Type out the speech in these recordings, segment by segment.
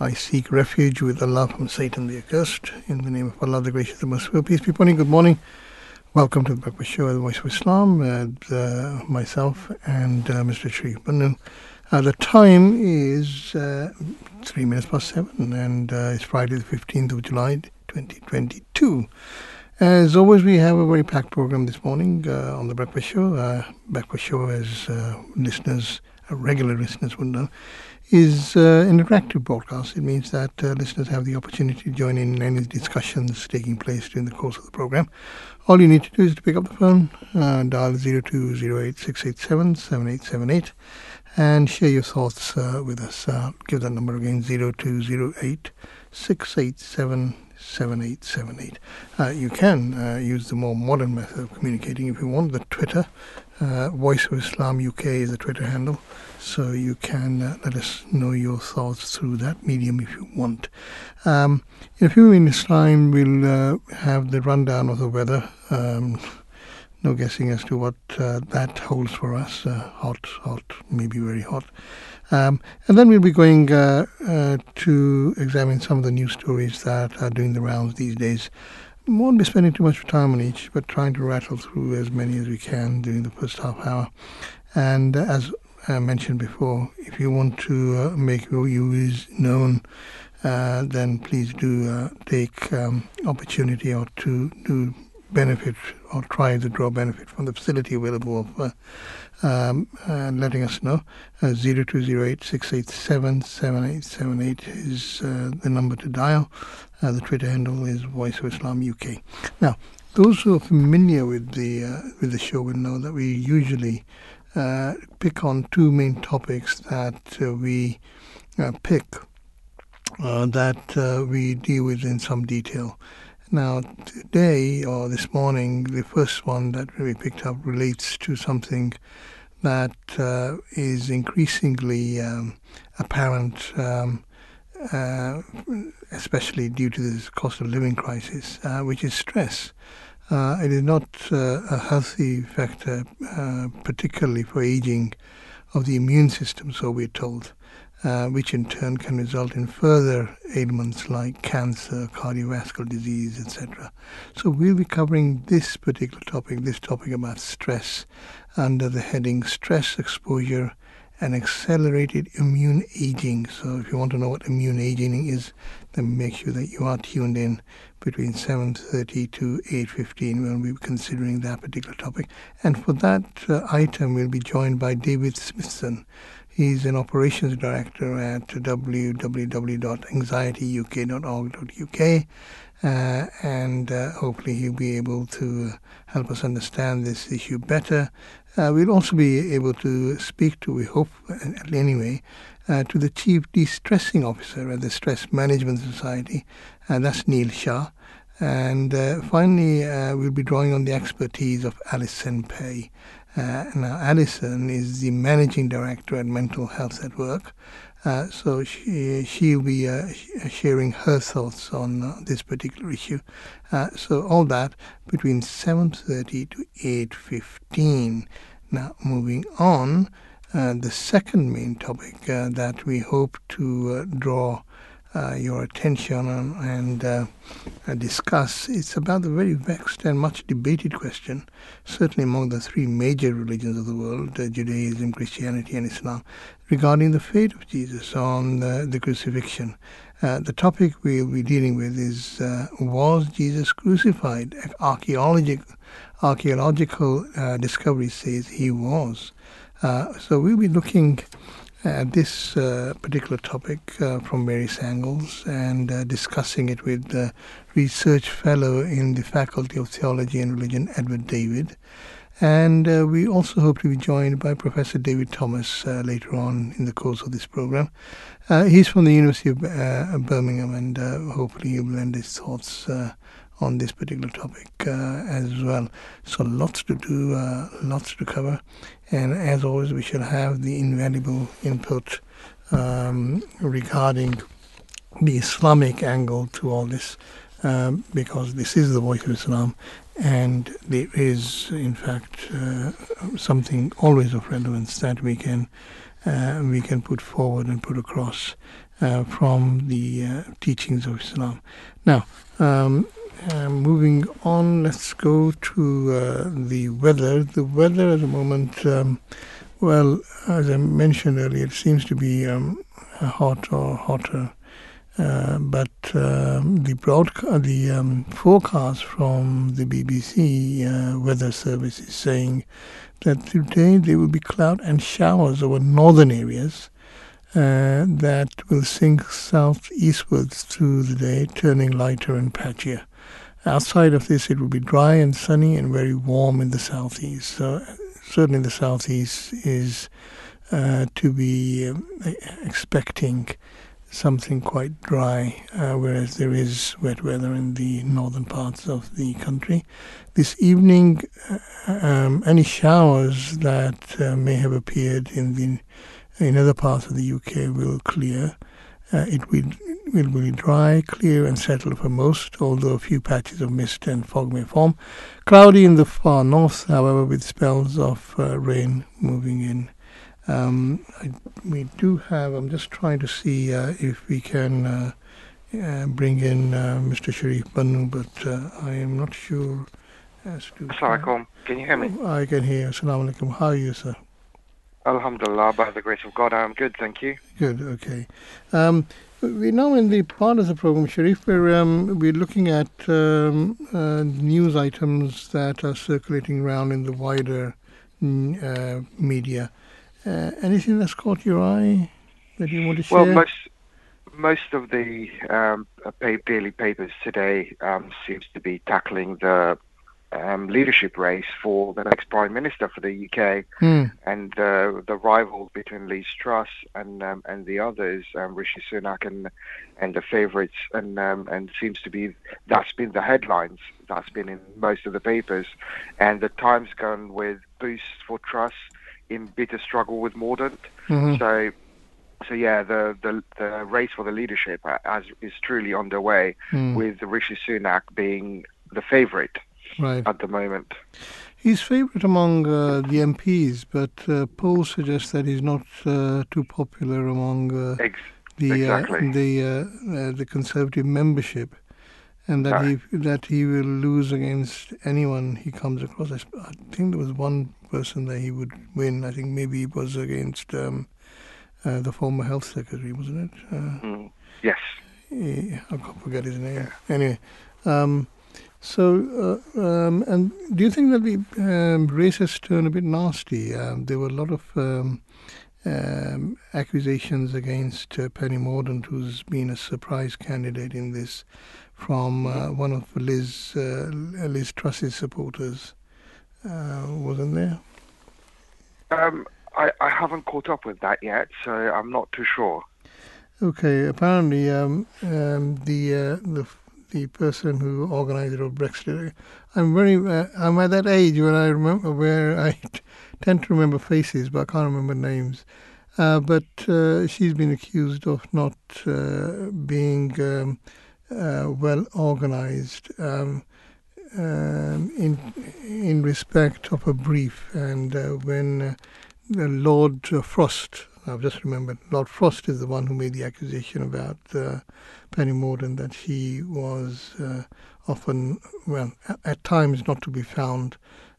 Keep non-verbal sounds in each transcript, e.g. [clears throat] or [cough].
I seek refuge with Allah from Satan the accursed. In the name of Allah, the gracious, the merciful. Peace be upon you. Good morning. Welcome to the Breakfast Show, The Voice of Islam, and, uh, myself and uh, Mr. Sharif Bundan. Uh, the time is uh, three minutes past seven, and uh, it's Friday, the 15th of July, 2022. As always, we have a very packed program this morning uh, on the Breakfast Show. Breakfast Show, as listeners regular listeners would know, is uh, an interactive broadcast. It means that uh, listeners have the opportunity to join in any discussions taking place during the course of the program. All you need to do is to pick up the phone, uh, dial 0208 and share your thoughts uh, with us. Uh, give that number again 0208 687 7878. Uh, you can uh, use the more modern method of communicating if you want. The Twitter, uh, Voice of Islam UK is the Twitter handle. So you can uh, let us know your thoughts through that medium if you want. Um, in a few minutes' time, we'll uh, have the rundown of the weather. Um, no guessing as to what uh, that holds for us. hot, hot, maybe very hot. Um, and then we'll be going uh, uh, to examine some of the news stories that are doing the rounds these days. Won't be spending too much time on each, but trying to rattle through as many as we can during the first half hour. And uh, as I mentioned before, if you want to uh, make your views known, uh, then please do uh, take um, opportunity or to do benefit or try to draw benefit from the facility available of uh, um, uh, letting us know. Uh, 0208 687 7878 is uh, the number to dial. Uh, the Twitter handle is Voice of Islam UK. Now, those who are familiar with the uh, with the show will know that we usually uh, pick on two main topics that we pick that we deal with in some detail. Now, today or this morning, the first one that we picked up relates to something that uh, is increasingly um, apparent, um, uh, especially due to this cost of living crisis, uh, which is stress. Uh, it is not uh, a healthy factor, uh, particularly for aging of the immune system, so we're told uh, which in turn can result in further ailments like cancer, cardiovascular disease, etc. So we'll be covering this particular topic, this topic about stress, under the heading Stress Exposure and Accelerated Immune Aging. So if you want to know what immune aging is, then make sure that you are tuned in between 7.30 to 8.15 when we'll be considering that particular topic. And for that uh, item, we'll be joined by David Smithson, He's an operations director at www.anxietyuk.org.uk, uh, and uh, hopefully he'll be able to help us understand this issue better. Uh, we'll also be able to speak to, we hope, anyway, uh, to the chief de-stressing officer at the Stress Management Society, and that's Neil Shah. And uh, finally, uh, we'll be drawing on the expertise of Alison Pay. Uh, now, Alison is the managing director at Mental Health at Work. Uh, so she she'll be uh, sharing her thoughts on uh, this particular issue. Uh, so all that between 7:30 to 8:15. Now, moving on, uh, the second main topic that we hope to draw uh, your attention on and uh, uh, discuss. It's about the very vexed and much debated question, certainly among the three major religions of the world uh, Judaism, Christianity, and Islam regarding the fate of Jesus on the crucifixion. Uh, the topic we'll be dealing with is uh, Was Jesus crucified? Archaeological, archaeological discovery says he was. So we'll be looking at this uh, particular topic uh, from various angles and uh, discussing it with the research fellow in the Faculty of Theology and Religion, Edward David. And uh, we also hope to be joined by Professor David Thomas uh, later on in the course of this program. Uh, he's from the University of Birmingham and hopefully he will lend his thoughts on this particular topic uh, as well. So lots to do, uh, lots to cover, and as always, we shall have the invaluable input um, regarding the Islamic angle to all this, um, because this is the voice of Islam, and there is, in fact, uh, something always of relevance that we can uh, we can put forward and put across uh, from the uh, teachings of Islam. Now, um, uh, moving on, let's go to uh, the weather. The weather at the moment, um, well, as I mentioned earlier, it seems to be um, hot or hotter. Uh, but um, the broadcast, the um, forecast from the BBC uh, weather service is saying that today there will be cloud and showers over northern areas uh, that will sink southeastwards through the day, turning lighter and patchier. Outside of this, it will be dry and sunny and very warm in the southeast. So, certainly, the southeast is uh, to be um, expecting something quite dry, uh, whereas there is wet weather in the northern parts of the country. This evening, uh, um, any showers that uh, may have appeared in the in other parts of the UK will clear. Uh, it will, will be dry, clear, and settled for most, although a few patches of mist and fog may form. Cloudy in the far north, however, with spells of uh, rain moving in. Um, I, we do have, I'm just trying to see uh, if we can uh, uh, bring in uh, Mr. Sharif Banu, but uh, I am not sure as to. Assalamualaikum. Can you hear me? I can hear. Assalamu alaikum. How are you, sir? Alhamdulillah, by the grace of God, I'm good, thank you. Good, okay. Um, we now in the part of the program, Sharif, we're, um, we're looking at um, uh, news items that are circulating around in the wider mm, uh, media. Uh, anything that's caught your eye that you want to share? Well, most most of the um, daily papers today um, seems to be tackling the um, leadership race for the next prime minister for the UK, mm. and uh, the rivals between Liz Truss and um, and the others, um, Rishi Sunak and and the favourites, and um, and seems to be that's been the headlines. That's been in most of the papers, and the Times gone with boost for Truss in bitter struggle with Mordaunt. Mm-hmm. So so yeah, the, the the race for the leadership uh, as is truly underway, Mm. with Rishi Sunak being the favourite Right. at the moment. He's favourite among uh, the MPs, but uh, polls suggest that he's not uh, too popular among uh, Ex- the exactly. uh, the uh, uh, the Conservative membership, and that he that he will lose against anyone he comes across. I, I think there was one person that he would win. I think maybe it was against um, uh, the former health secretary, wasn't it? Uh, Mm. Yes. yeah, I can't forget his name. Anyway, um, so uh, um, and do you think that the um, race has turned a bit nasty? Um, there were a lot of um, um, accusations against uh, Penny Mordaunt, who's been a surprise candidate in this, from uh, one of Liz uh, Liz Truss's supporters. Uh, wasn't there? Um, I, I haven't caught up with that yet, so I'm not too sure. Okay, apparently um, um, the uh, the the person who organised it or Brexit. I'm very uh, I'm at that age where I remember where I t- [laughs] tend to remember faces, but I can't remember names. Uh, but uh, she's been accused of not uh, being um, uh, well organised um, um, in in respect of a brief, and uh, when the Lord Frost, I've just remembered, Lord Frost is the one who made the accusation about uh, Penny Mordaunt that she was uh, often, well, at, at times not to be found.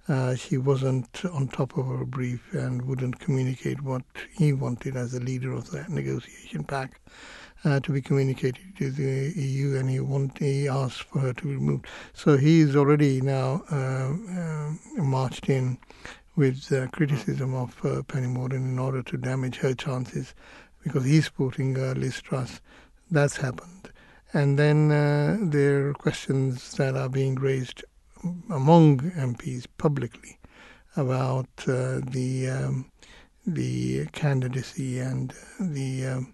Uh, she wasn't on top of her brief and wouldn't communicate what he wanted as the leader of that negotiation pack uh, to be communicated to the EU, and he want he asked for her to be removed. So he's already now uh, uh, marched in with uh, criticism of uh, Penny Mordaunt in order to damage her chances because he's supporting uh, Liz Truss. That's happened. And then uh, there are questions that are being raised among MPs publicly about uh, the um, the candidacy and the, um,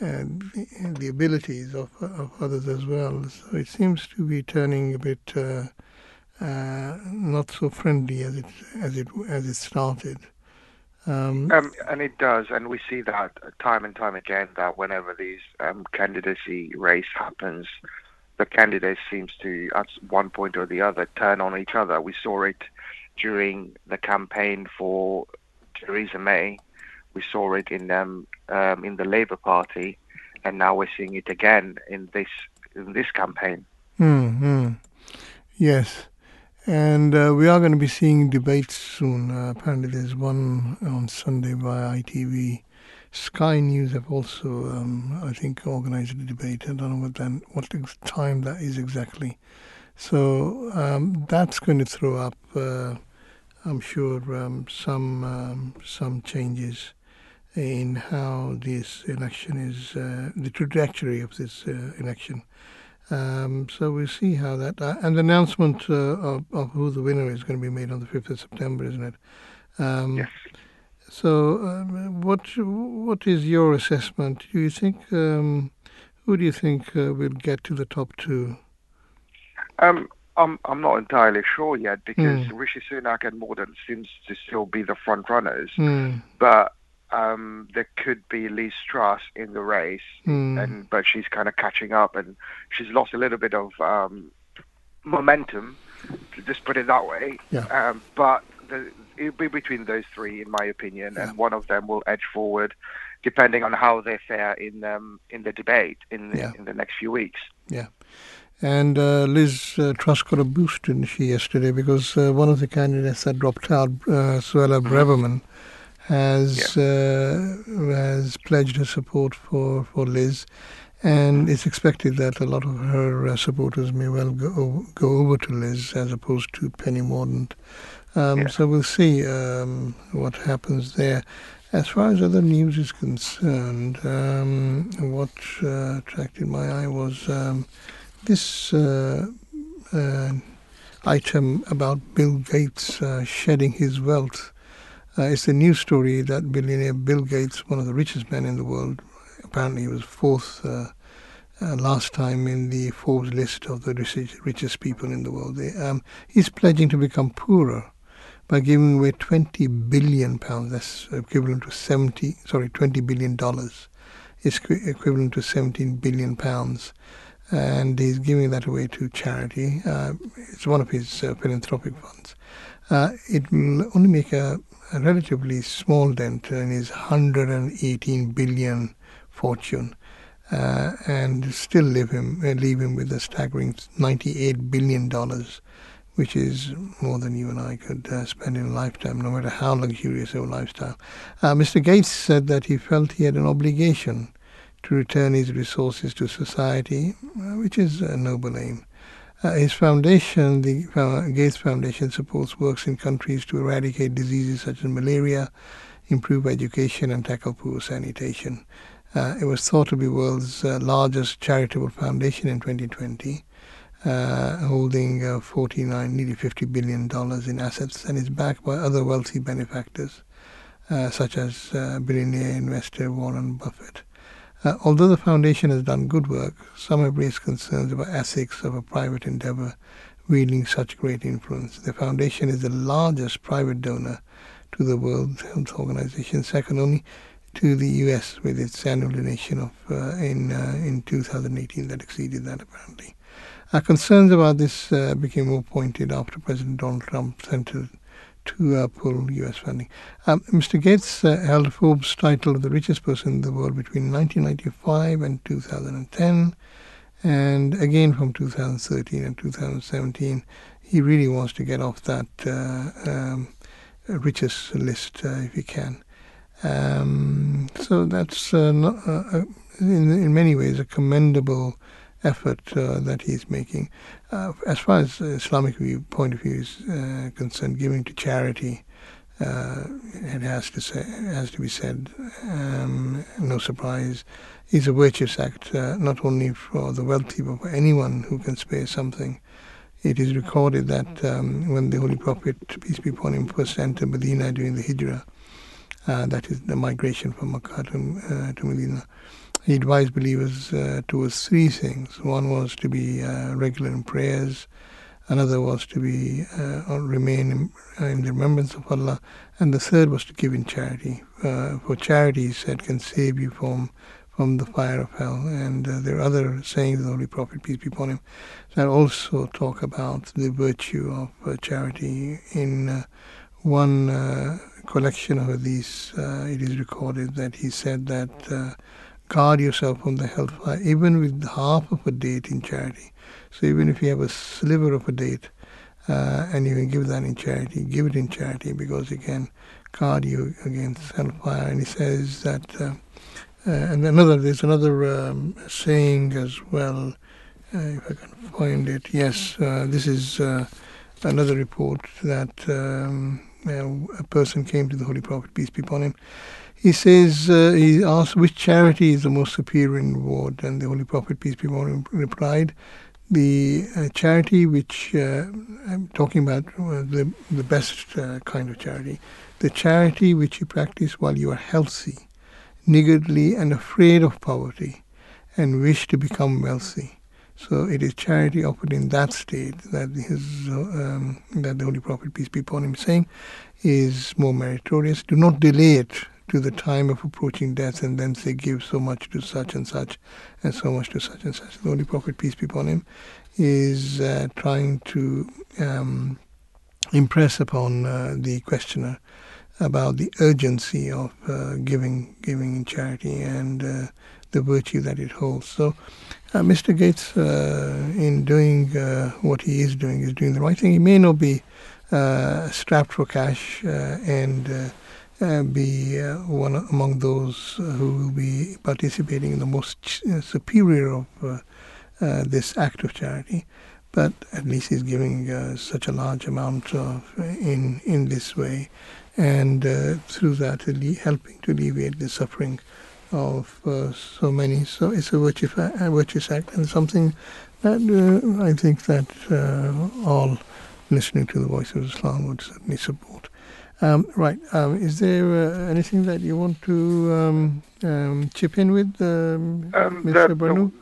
uh, the the abilities of, of others as well. So it seems to be turning a bit uh, not so friendly as it as it as it started. Um, Um, and it does, and we see that time and time again that whenever these um, candidacy race happens, the candidate seems to, at one point or the other, turn on each other. We saw it during the campaign for Theresa May, We saw it in um, um, in the Labour Party, and now we're seeing it again in this in this campaign. Mm-hmm. Yes. And uh, we are going to be seeing debates soon. Uh, apparently, there's one on Sunday by ITV. Sky News have also, um, I think, organized a debate. I don't know what then, what time that is exactly. So um, that's going to throw up, uh, I'm sure, um, some um, some changes in how this election is, uh, the trajectory of this uh, election. Um, so we'll see how that, uh, and the announcement uh, of, of, who the winner is going to be made on the 5th of September, isn't it? Um, yes. So, um, what what is your assessment? Do you think um, who do you think uh, will get to the top two? Um, I'm I'm not entirely sure yet because mm. Rishi Sunak and Mordaunt seems to still be the front runners, mm. but um, there could be Liz Truss in the race, mm. and but she's kind of catching up, and she's lost a little bit of um, momentum, to just put it that way. Yeah. Um, but the, it'll be between those three, in my opinion, yeah. and one of them will edge forward, depending on how they fare in um, in the debate in the, yeah. in the next few weeks. Yeah. And uh, Liz uh, Truss got a boost, didn't she, yesterday? Because uh, one of the candidates that dropped out, uh, Suella mm-hmm. Braverman, has yeah. Uh, has pledged her support for, for Liz, and it's expected that a lot of her uh, supporters may well go go over to Liz as opposed to Penny Mordaunt. Um, yeah. So we'll see um, what happens there. As far as other news is concerned, um, what uh, attracted my eye was um, this uh, uh, item about Bill Gates uh, shedding his wealth. Uh, it's a news story that billionaire Bill Gates, one of the richest men in the world, apparently he was fourth uh, uh, last time in the Forbes list of the richest, people in the world. They, um, he's pledging to become poorer by giving away 20 billion pounds. That's equivalent to 70, sorry, 20 billion dollars. Is equivalent to 17 billion pounds. And he's giving that away to charity. Uh, it's one of his uh, philanthropic funds. Uh, it will only make a, relatively small dent in his 118 billion fortune. Uh, and still leave him, uh, leave him with a staggering 98 billion dollars which is more than you and I could uh, spend in a lifetime, no matter how luxurious our lifestyle. Uh, Mr. Gates said that he felt he had an obligation to return his resources to society, uh, which is a noble aim. Uh, his foundation, the Gates Foundation, supports works in countries to eradicate diseases such as malaria, improve education, and tackle poor sanitation. Uh, it was thought to be the world's uh, largest charitable foundation in 2020 uh, holding uh, 49, nearly 50 billion dollars in assets, and is backed by other wealthy benefactors, uh, such as uh, billionaire investor Warren Buffett. Uh, although the foundation has done good work, some have raised concerns about ethics of a private endeavor wielding such great influence. The foundation is the largest private donor to the World Health Organization, second only to the U.S. with its annual donation of uh, in in 2018 that exceeded that apparently. Our concerns about this uh, became more pointed after President Donald Trump sent to uh, pull U.S. funding. Um, Mr. Gates uh, held Forbes' title of the richest person in the world between 1995 and 2010, and again from 2013 and 2017. He really wants to get off that uh, um, richest list uh, if he can. Um, so that's uh, not, in, in many ways a commendable effort uh, that he's making. Uh, as far as Islamic view, point of view is uh, concerned, giving to charity, uh, it has to say has to be said. Um, no surprise, is a virtuous act uh, not only for the wealthy but for anyone who can spare something. It is recorded that um, when the Holy Prophet, peace be upon him, first entered Medina during the Hijrah, uh, that is the migration from Makkah to, to Medina, he advised believers uh, towards three things. One was to be uh, regular in prayers, another was to be uh, or remain in, uh, in, the remembrance of Allah, and the third was to give in charity. Uh, for charity, he said, can save you from from the fire of hell. And uh, there are other sayings of the Holy Prophet, peace be upon him, that also talk about the virtue of charity in one collection of these, uh, it is recorded that he said that uh, guard yourself from the hellfire, even with half of a date in charity. So even if you have a sliver of a date uh, and you can give that in charity, give it in charity because it can guard you against hellfire. And he says that, uh, uh, and another, there's another um, saying as well, uh, if I can find it. Yes, this is another report that um, a person came to the Holy Prophet, peace be upon him. He says, uh, he asked which charity is the most superior in reward, and the Holy Prophet, peace be upon him, replied, the uh, charity which uh, I'm talking about, uh, the, the best uh, kind of charity, the charity which you practice while you are healthy, niggardly, and afraid of poverty, and wish to become wealthy. So it is charity offered in that state that his um, that the Holy Prophet peace be upon him saying is more meritorious. Do not delay it to the time of approaching death and then say give so much to such and such and so much to such and such. The Holy Prophet peace be upon him is uh, trying to um, impress upon uh, the questioner about the urgency of uh, giving giving in charity and uh, the virtue that it holds. So, uh, Mr. Gates, uh, in doing what he is doing, is doing the right thing. He may not be strapped for cash and be one among those who will be participating in the most superior of this act of charity but at least he's giving uh, such a large amount of in in this way, and uh, through that helping to alleviate the suffering of uh, so many. So it's a virtuous, a virtuous act and something that uh, I think that uh, all listening to the voice of Islam would certainly support. Um, right. Um, is there uh, anything that you want to um, um chip in with, um, Mr. Um, Barnu?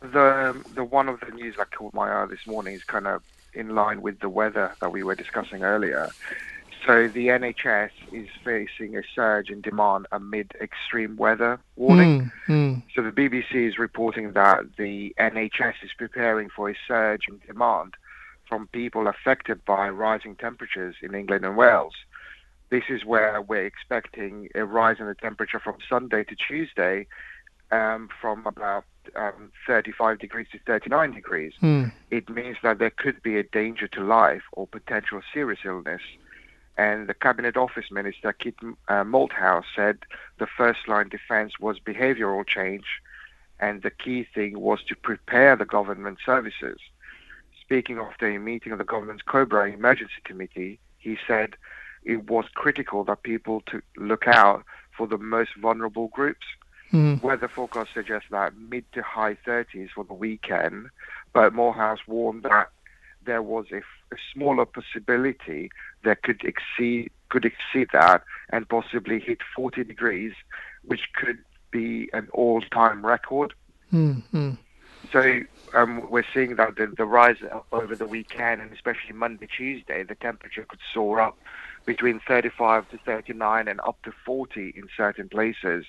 The, the, the one of the news that caught my eye this morning is kind of in line with the weather that we were discussing earlier. So the NHS is facing a surge in demand amid extreme weather warning. Mm, mm. So the BBC is reporting that the NHS is preparing for a surge in demand from people affected by rising temperatures in England and Wales. This is where we're expecting a rise in the temperature from Sunday to Tuesday um, from about um, 35 degrees to 39 degrees. Mm. It means that there could be a danger to life or potential serious illness and the Cabinet Office Minister, Kit uh, Malthouse, said the first line defense was behavioral change, and the key thing was to prepare the government services. Speaking after a meeting of the government's COBRA Emergency Committee, he said it was critical that people to look out for the most vulnerable groups. Mm. Weather forecast suggests that mid to high 30s for the weekend, but Malthouse warned that there was a, a smaller possibility that could exceed could exceed that and possibly hit 40 degrees, which could be an all-time record. Mm-hmm. So um, we're seeing that the, the rise over the weekend and especially Monday, Tuesday, the temperature could soar up between 35 to 39 and up to 40 in certain places.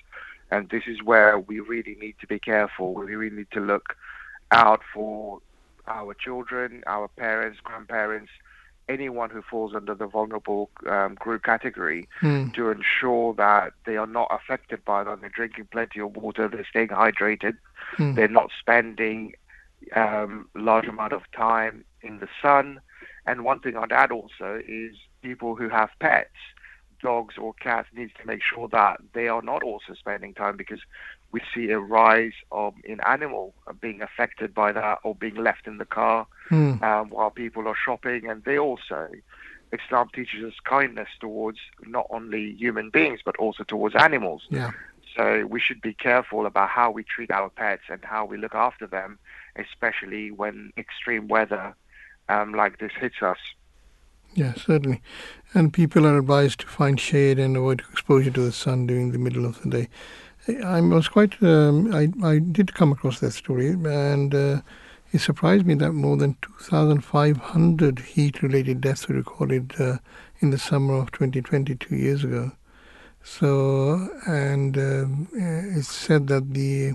And this is where we really need to be careful. We really need to look out for our children, our parents, grandparents, anyone who falls under the vulnerable um, group category mm. to ensure that they are not affected by that. They're drinking plenty of water, they're staying hydrated, mm. they're not spending um, large amount of time in the sun. And one thing I'd add also is people who have pets dogs or cats needs to make sure that they are not also spending time because we see a rise of in animal being affected by that or being left in the car mm. um, while people are shopping and they also Islam teaches us kindness towards not only human beings but also towards animals. Yeah. So we should be careful about how we treat our pets and how we look after them, especially when extreme weather um, like this hits us. Yes, certainly. And people are advised to find shade and avoid exposure to the sun during the middle of the day. I was quite, um, I, I did come across that story, and uh, it surprised me that more than 2,500 heat related deaths were recorded uh, in the summer of 2020, two years ago. So, and um, it's said that the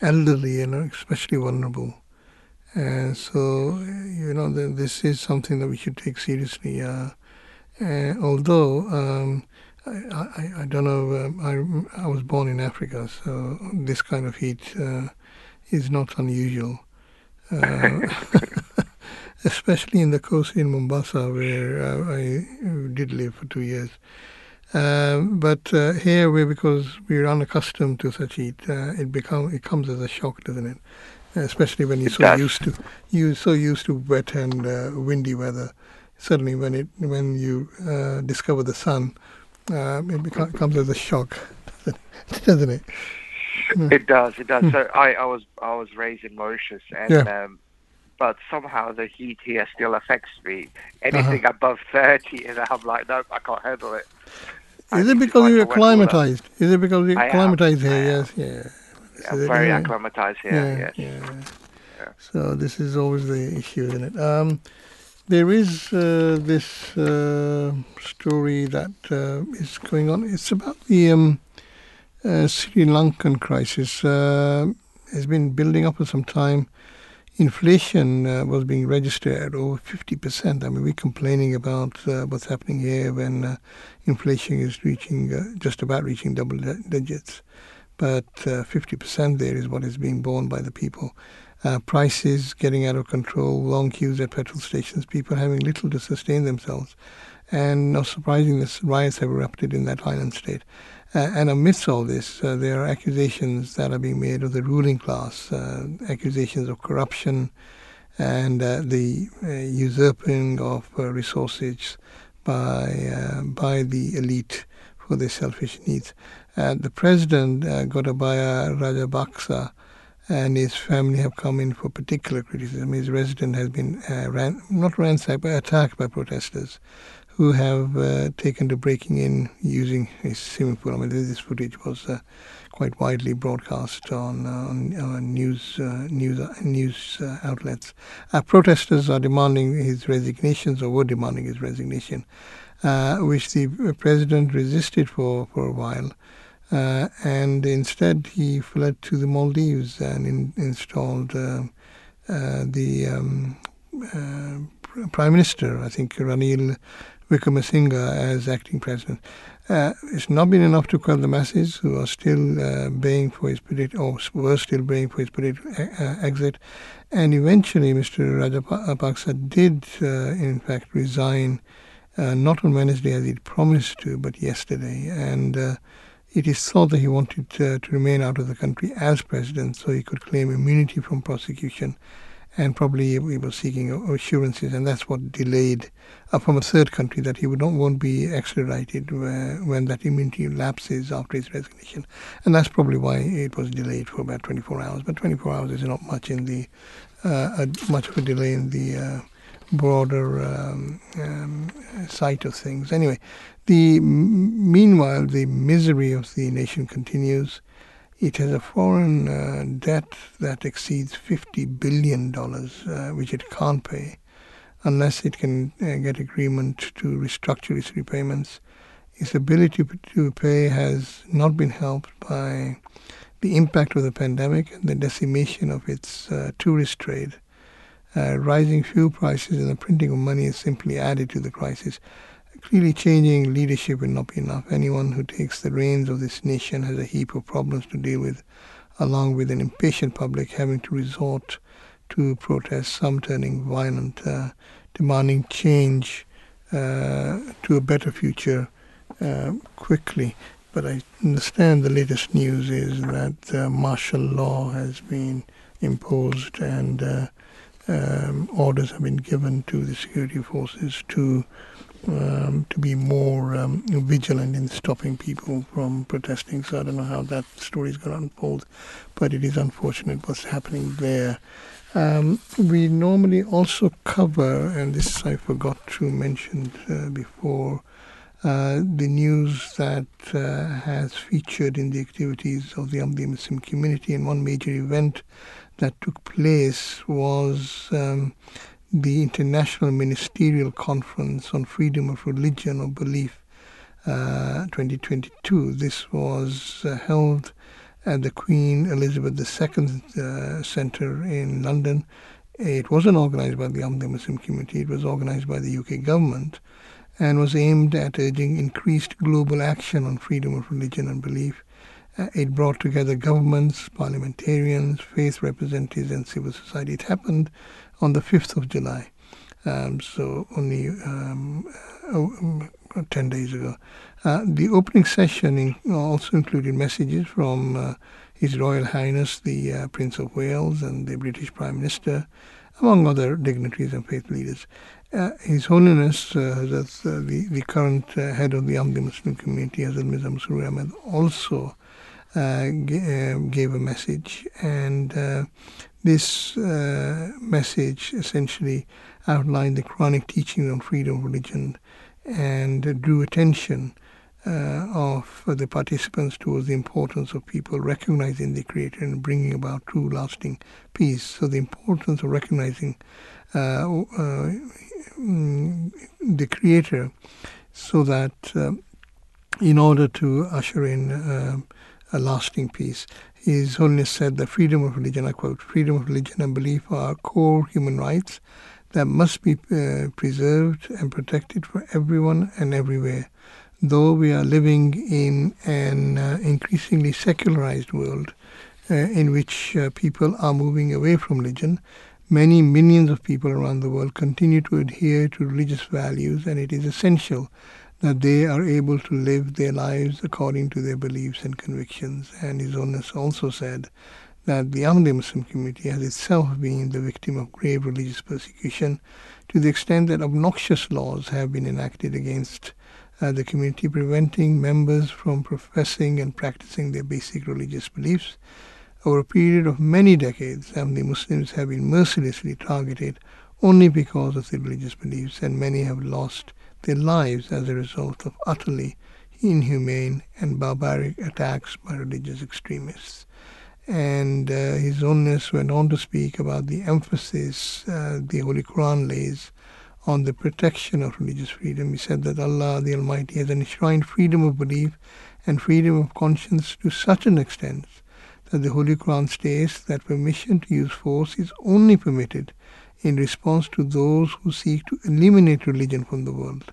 elderly are especially vulnerable and so, you know, this is something that we should take seriously. Uh, uh, although um, I, I, don't know. Um, I, I was born in Africa, so this kind of heat uh, is not unusual. Uh, [laughs] especially in the coast in Mombasa, where uh, I did live for two years. Um, but uh, here, we because we're unaccustomed to such heat, uh, it become it comes as a shock, doesn't it? Especially when you're it so does. used to you so used to wet and uh, windy weather. Suddenly, when it when you uh, discover the sun, um, it becomes, comes as a shock, [laughs] doesn't it? It does. It does. Hmm. So I, I was I was raised in Mauritius, and yeah. um, but somehow the heat here still affects me. Anything uh-huh. above thirty, and I'm like, no, I can't handle it. Is it because you're acclimatized? Is it because you're acclimatized here? Yes, yeah. I'm very acclimatized here. Yeah, yes. yeah. yeah. So this is always the issue, isn't it? Um, there is uh, this uh, story that uh, is going on. It's about the um, uh, Sri Lankan crisis. Uh, it's been building up for some time inflation uh, was being registered at over 50%. I mean, we're complaining about uh, what's happening here when uh, inflation is reaching, uh, just about reaching double digits. But 50% uh, there is what is being borne by the people. Uh, prices getting out of control, long queues at petrol stations, people having little to sustain themselves. And not surprisingly, riots have erupted in that island state. Uh, and amidst all this, uh, there are accusations that are being made of the ruling class, uh, accusations of corruption and uh, the usurping of resources by by the elite for their selfish needs. The president, Gotabaya Rajapaksa, and his family have come in for particular criticism. His residence has been ran, not ransacked, but attacked by protesters who have uh, taken to breaking in using a swimming pool. I mean, this footage was uh, quite widely broadcast on, uh, on, news uh, news uh, news uh, outlets. protesters are demanding his resignations, or were demanding his resignation, which the president resisted for, for a while. And instead, he fled to the Maldives and in, installed the um, Prime Minister, I think Ranil Wickremesinghe as acting president. Uh, it's not been enough to quell the masses who are still uh, baying for his political, or were still baying for his political uh, exit. And eventually, Mr. Rajapaksa did, uh, in fact, resign, uh, not on Wednesday as he'd promised to, but yesterday. And uh, it is thought that he wanted to remain out of the country as president so he could claim immunity from prosecution and probably he was seeking assurances, and that's what delayed uh, from a third country that he would not won't be extradited uh, when that immunity lapses after his resignation, and that's probably why it was delayed for about 24 hours. But 24 hours is not much in the uh, a, much of a delay in the uh, broader um, um, sight of things. Anyway, the meanwhile the misery of the nation continues. It has a foreign uh, debt that exceeds $50 billion, uh, which it can't pay unless it can uh, get agreement to restructure its repayments. Its ability to pay has not been helped by the impact of the pandemic and the decimation of its uh, tourist trade. Uh, rising fuel prices and the printing of money has simply added to the crisis. Clearly, changing leadership will not be enough. Anyone who takes the reins of this nation has a heap of problems to deal with, along with an impatient public having to resort to protests, some turning violent, uh, demanding change uh, to a better future uh, quickly. But I understand the latest news is that uh, martial law has been imposed and uh, um, orders have been given to the security forces to um, to be more um, vigilant in stopping people from protesting. So I don't know how that story is going to unfold, but it is unfortunate what's happening there. Um, we normally also cover, and this I forgot to mention uh, before, uh, the news that uh, has featured in the activities of the Ahmadiyya Muslim community. And one major event that took place was um, the International Ministerial Conference on Freedom of Religion or Belief uh, 2022. This was uh, held at the Queen Elizabeth II uh, Centre in London. It wasn't organized by the Ahmadiyya Muslim community, it was organized by the UK government. and was aimed at urging increased global action on freedom of religion and belief. Uh, it brought together governments, parliamentarians, faith representatives, and civil society. It happened on the 5th of July, um, so only um, uh, 10 days ago. Uh, the opening session in, also included messages from uh, His Royal Highness the uh, Prince of Wales and the British Prime Minister, among other dignitaries and faith leaders. Uh, His Holiness, uh, that's the, the current head of the Ahmadi Muslim community, Hazrat Mirza Masroor Ahmad, also g- uh, gave a message. And this message essentially outlined the Quranic teaching on freedom of religion and drew attention uh, of the participants towards the importance of people recognizing the Creator and bringing about true, lasting peace. So, the importance of recognizing uh, uh, the Creator so that uh, in order to usher in uh, a lasting peace, His Holiness said that freedom of religion, I quote, freedom of religion and belief are core human rights that must be uh, preserved and protected for everyone and everywhere. Though we are living in an uh, increasingly secularized world uh, in which uh, people are moving away from religion, many millions of people around the world continue to adhere to religious values, and it is essential that they are able to live their lives according to their beliefs and convictions. And His Holiness also said that the Ahmadi Muslim community has itself been the victim of grave religious persecution to the extent that obnoxious laws have been enacted against uh, the community, preventing members from professing and practicing their basic religious beliefs. Over a period of many decades, Ahmadi Muslims have been mercilessly targeted only because of their religious beliefs, and many have lost their lives as a result of utterly inhumane and barbaric attacks by religious extremists and uh, His Holiness went on to speak about the emphasis uh, the Holy Quran lays on the protection of religious freedom. He said that Allah the Almighty has enshrined freedom of belief and freedom of conscience to such an extent that the Holy Quran states that permission to use force is only permitted in response to those who seek to eliminate religion from the world.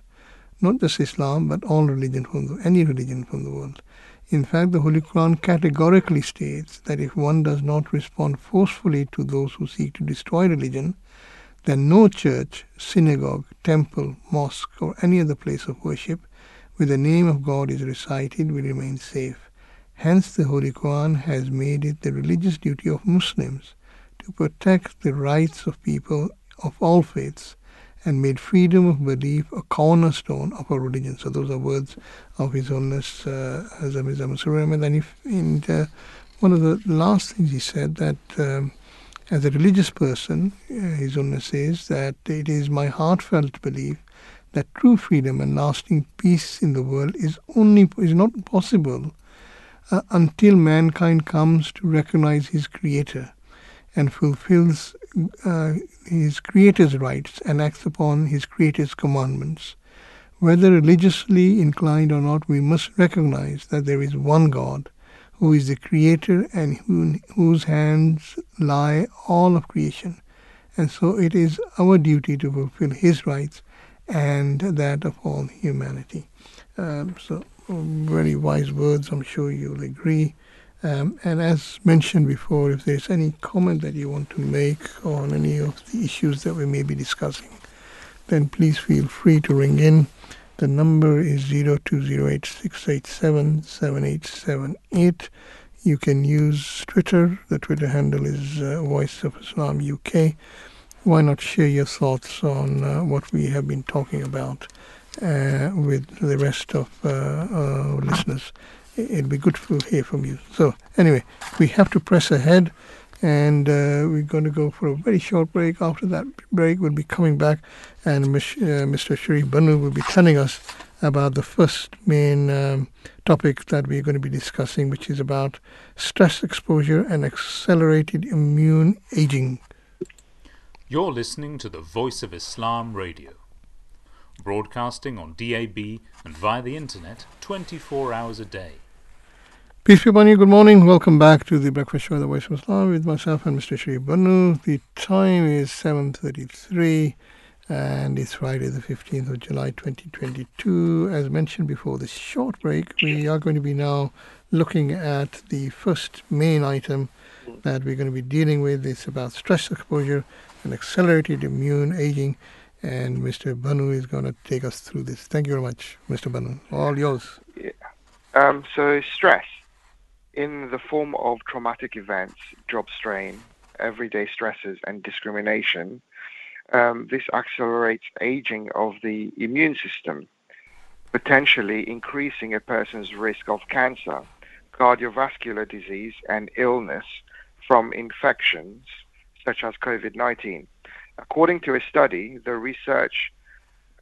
Not just Islam, but all religion from the, any religion from the world. In fact, the Holy Quran categorically states that if one does not respond forcefully to those who seek to destroy religion, then no church, synagogue, temple, mosque, or any other place of worship where the name of God is recited will remain safe. Hence, the Holy Quran has made it the religious duty of Muslims to protect the rights of people of all faiths and made freedom of belief a cornerstone of our religion. So those are words of His Holiness uh, Ahmad. And, if, and uh, one of the last things he said that um, as a religious person, uh, His Holiness says that it is my heartfelt belief that true freedom and lasting peace in the world is only is not possible uh, until mankind comes to recognize his creator and fulfills uh, his creator's rights and acts upon his creator's commandments. Whether religiously inclined or not, we must recognize that there is one God who is the creator and who, whose hands lie all of creation. And so it is our duty to fulfill his rights and that of all humanity. Um, so, very wise words, I'm sure you'll agree. Um, and as mentioned before, if there's any comment that you want to make on any of the issues that we may be discussing, then please feel free to ring in. The number is 0208 You can use Twitter. The Twitter handle is uh, Voice of Islam UK. Why not share your thoughts on uh, what we have been talking about with the rest of uh, our listeners? it'll be good to hear from you. So anyway, we have to press ahead, and uh, we're going to go for a very short break. After that break, we'll be coming back, and Mr. Uh, Sharif Banu will be telling us about the first main um, topic that we're going to be discussing, which is about stress exposure and accelerated immune aging. You're listening to the Voice of Islam Radio, broadcasting on DAB and via the internet 24 hours a day. Peace be upon you. Good morning. Welcome back to the Breakfast Show, The Voice of Islam, with myself and Mr. Sharif Banu. The time is 7.33 and it's Friday, the 15th of July 2022. As mentioned before this short break, we are going to be now looking at the first main item that we're going to be dealing with. It's about stress exposure and accelerated immune aging. And Mr. Banu is going to take us through this. Thank you very much, Mr. Banu. All yours. Yeah. Um, so, stress in the form of traumatic events, job strain, everyday stresses, and discrimination um, this accelerates aging of the immune system, potentially increasing a person's risk of cancer, cardiovascular disease, and illness from infections such as COVID 19. According to a study, the research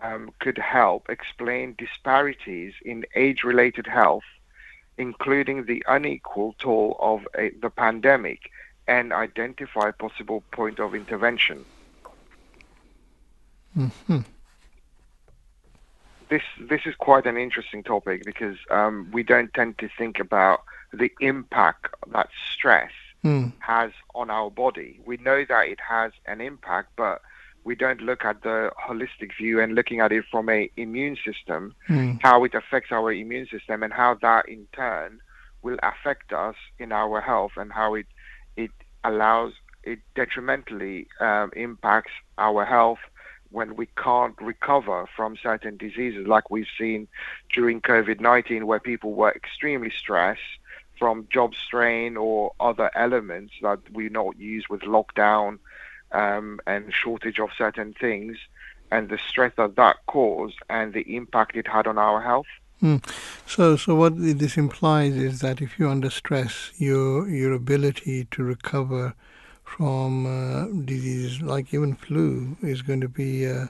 um, could help explain disparities in age related health, including the unequal toll of a, the pandemic, and identify possible point of intervention. Mm-hmm. This this is quite an interesting topic because um, we don't tend to think about the impact that stress mm. has on our body. We know that it has an impact, but we don't look at the holistic view and looking at it from a immune system, mm. how it affects our immune system, and how that in turn will affect us in our health, and how it it allows it detrimentally um, impacts our health when we can't recover from certain diseases, like we've seen during COVID 19, where people were extremely stressed from job strain or other elements that we not use with lockdown um, and shortage of certain things, and the stress that that caused and the impact it had on our health. Mm. So, so what this implies is that if you're under stress, your your ability to recover from uh, diseases like even flu is going to be uh,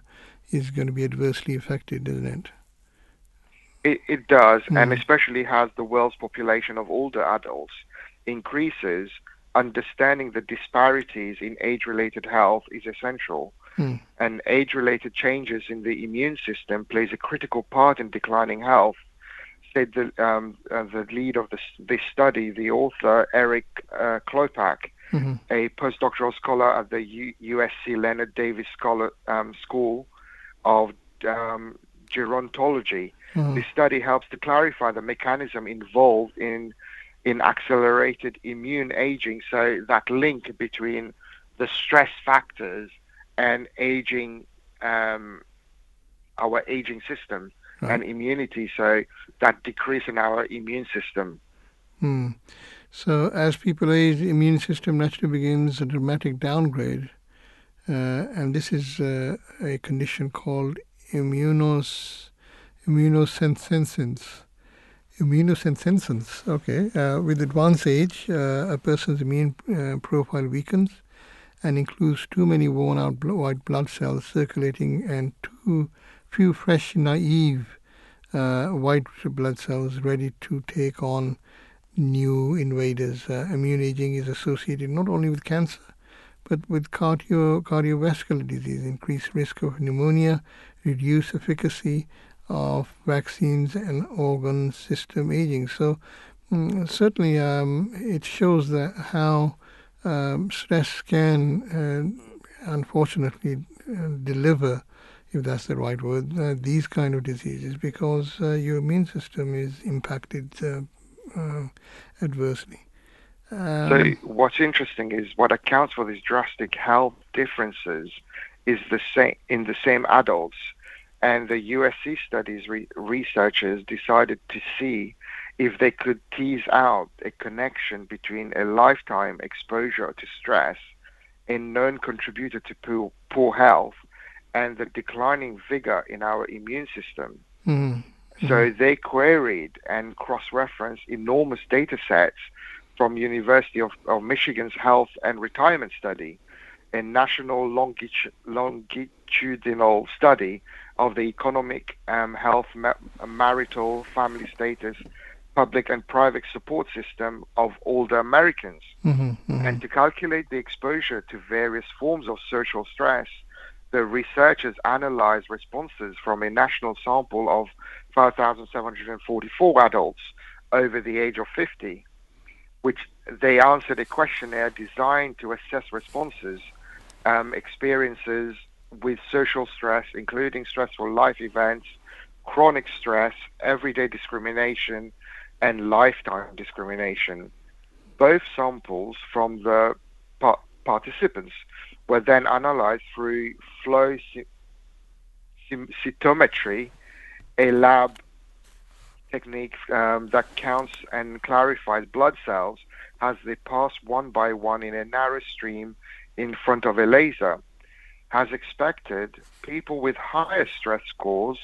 is going to be adversely affected, isn't it? It, it does, mm. and especially as the world's population of older adults increases, understanding the disparities in age-related health is essential. Mm. And age-related changes in the immune system plays a critical part in declining health. Said the um, uh, the lead of this, this study, the author Eric uh, Klopack, mm-hmm. a postdoctoral scholar at the U- USC Leonard Davis Scholar, um, School of um, Gerontology. Mm-hmm. This study helps to clarify the mechanism involved in in accelerated immune aging. So that link between the stress factors and aging, um, our aging system right. and immunity. So that decrease in our immune system. Hmm. So, as people age, the immune system naturally begins a dramatic downgrade, uh, and this is uh, a condition called immunos, immunosenescence. Immunosenescence. Okay. Uh, with advanced age, uh, a person's immune uh, profile weakens and includes too many worn-out bl- white blood cells circulating and too few fresh, naive uh, white blood cells ready to take on new invaders. Uh, immune aging is associated not only with cancer, but with cardio, cardiovascular disease, increased risk of pneumonia, reduced efficacy of vaccines, and organ system aging. So, mm, certainly, um, it shows that how um, stress can, uh, unfortunately, uh, deliver if that's the right word, uh, these kind of diseases because uh, your immune system is impacted uh, uh, adversely. Um, so what's interesting is what accounts for these drastic health differences is the same in the same adults, and the USC studies re- researchers decided to see if they could tease out a connection between a lifetime exposure to stress, a known contributor to poor, poor health, and the declining vigor in our immune system. mm so they queried and cross-referenced enormous data sets from University of, of Michigan's Health and Retirement Study, a national longitudinal study of the economic, um, health, ma- marital, family status, public and private support system of older Americans, mm-hmm, mm-hmm. and to calculate the exposure to various forms of social stress the researchers analyzed responses from a national sample of 5,744 adults over the age of 50, which they answered a questionnaire designed to assess responses, um, experiences with social stress, including stressful life events, chronic stress, everyday discrimination, and lifetime discrimination. Both samples from the pa- participants were then analyzed through flow cytometry, a lab technique um, that counts and clarifies blood cells as they pass one by one in a narrow stream in front of a laser. As expected, people with higher stress scores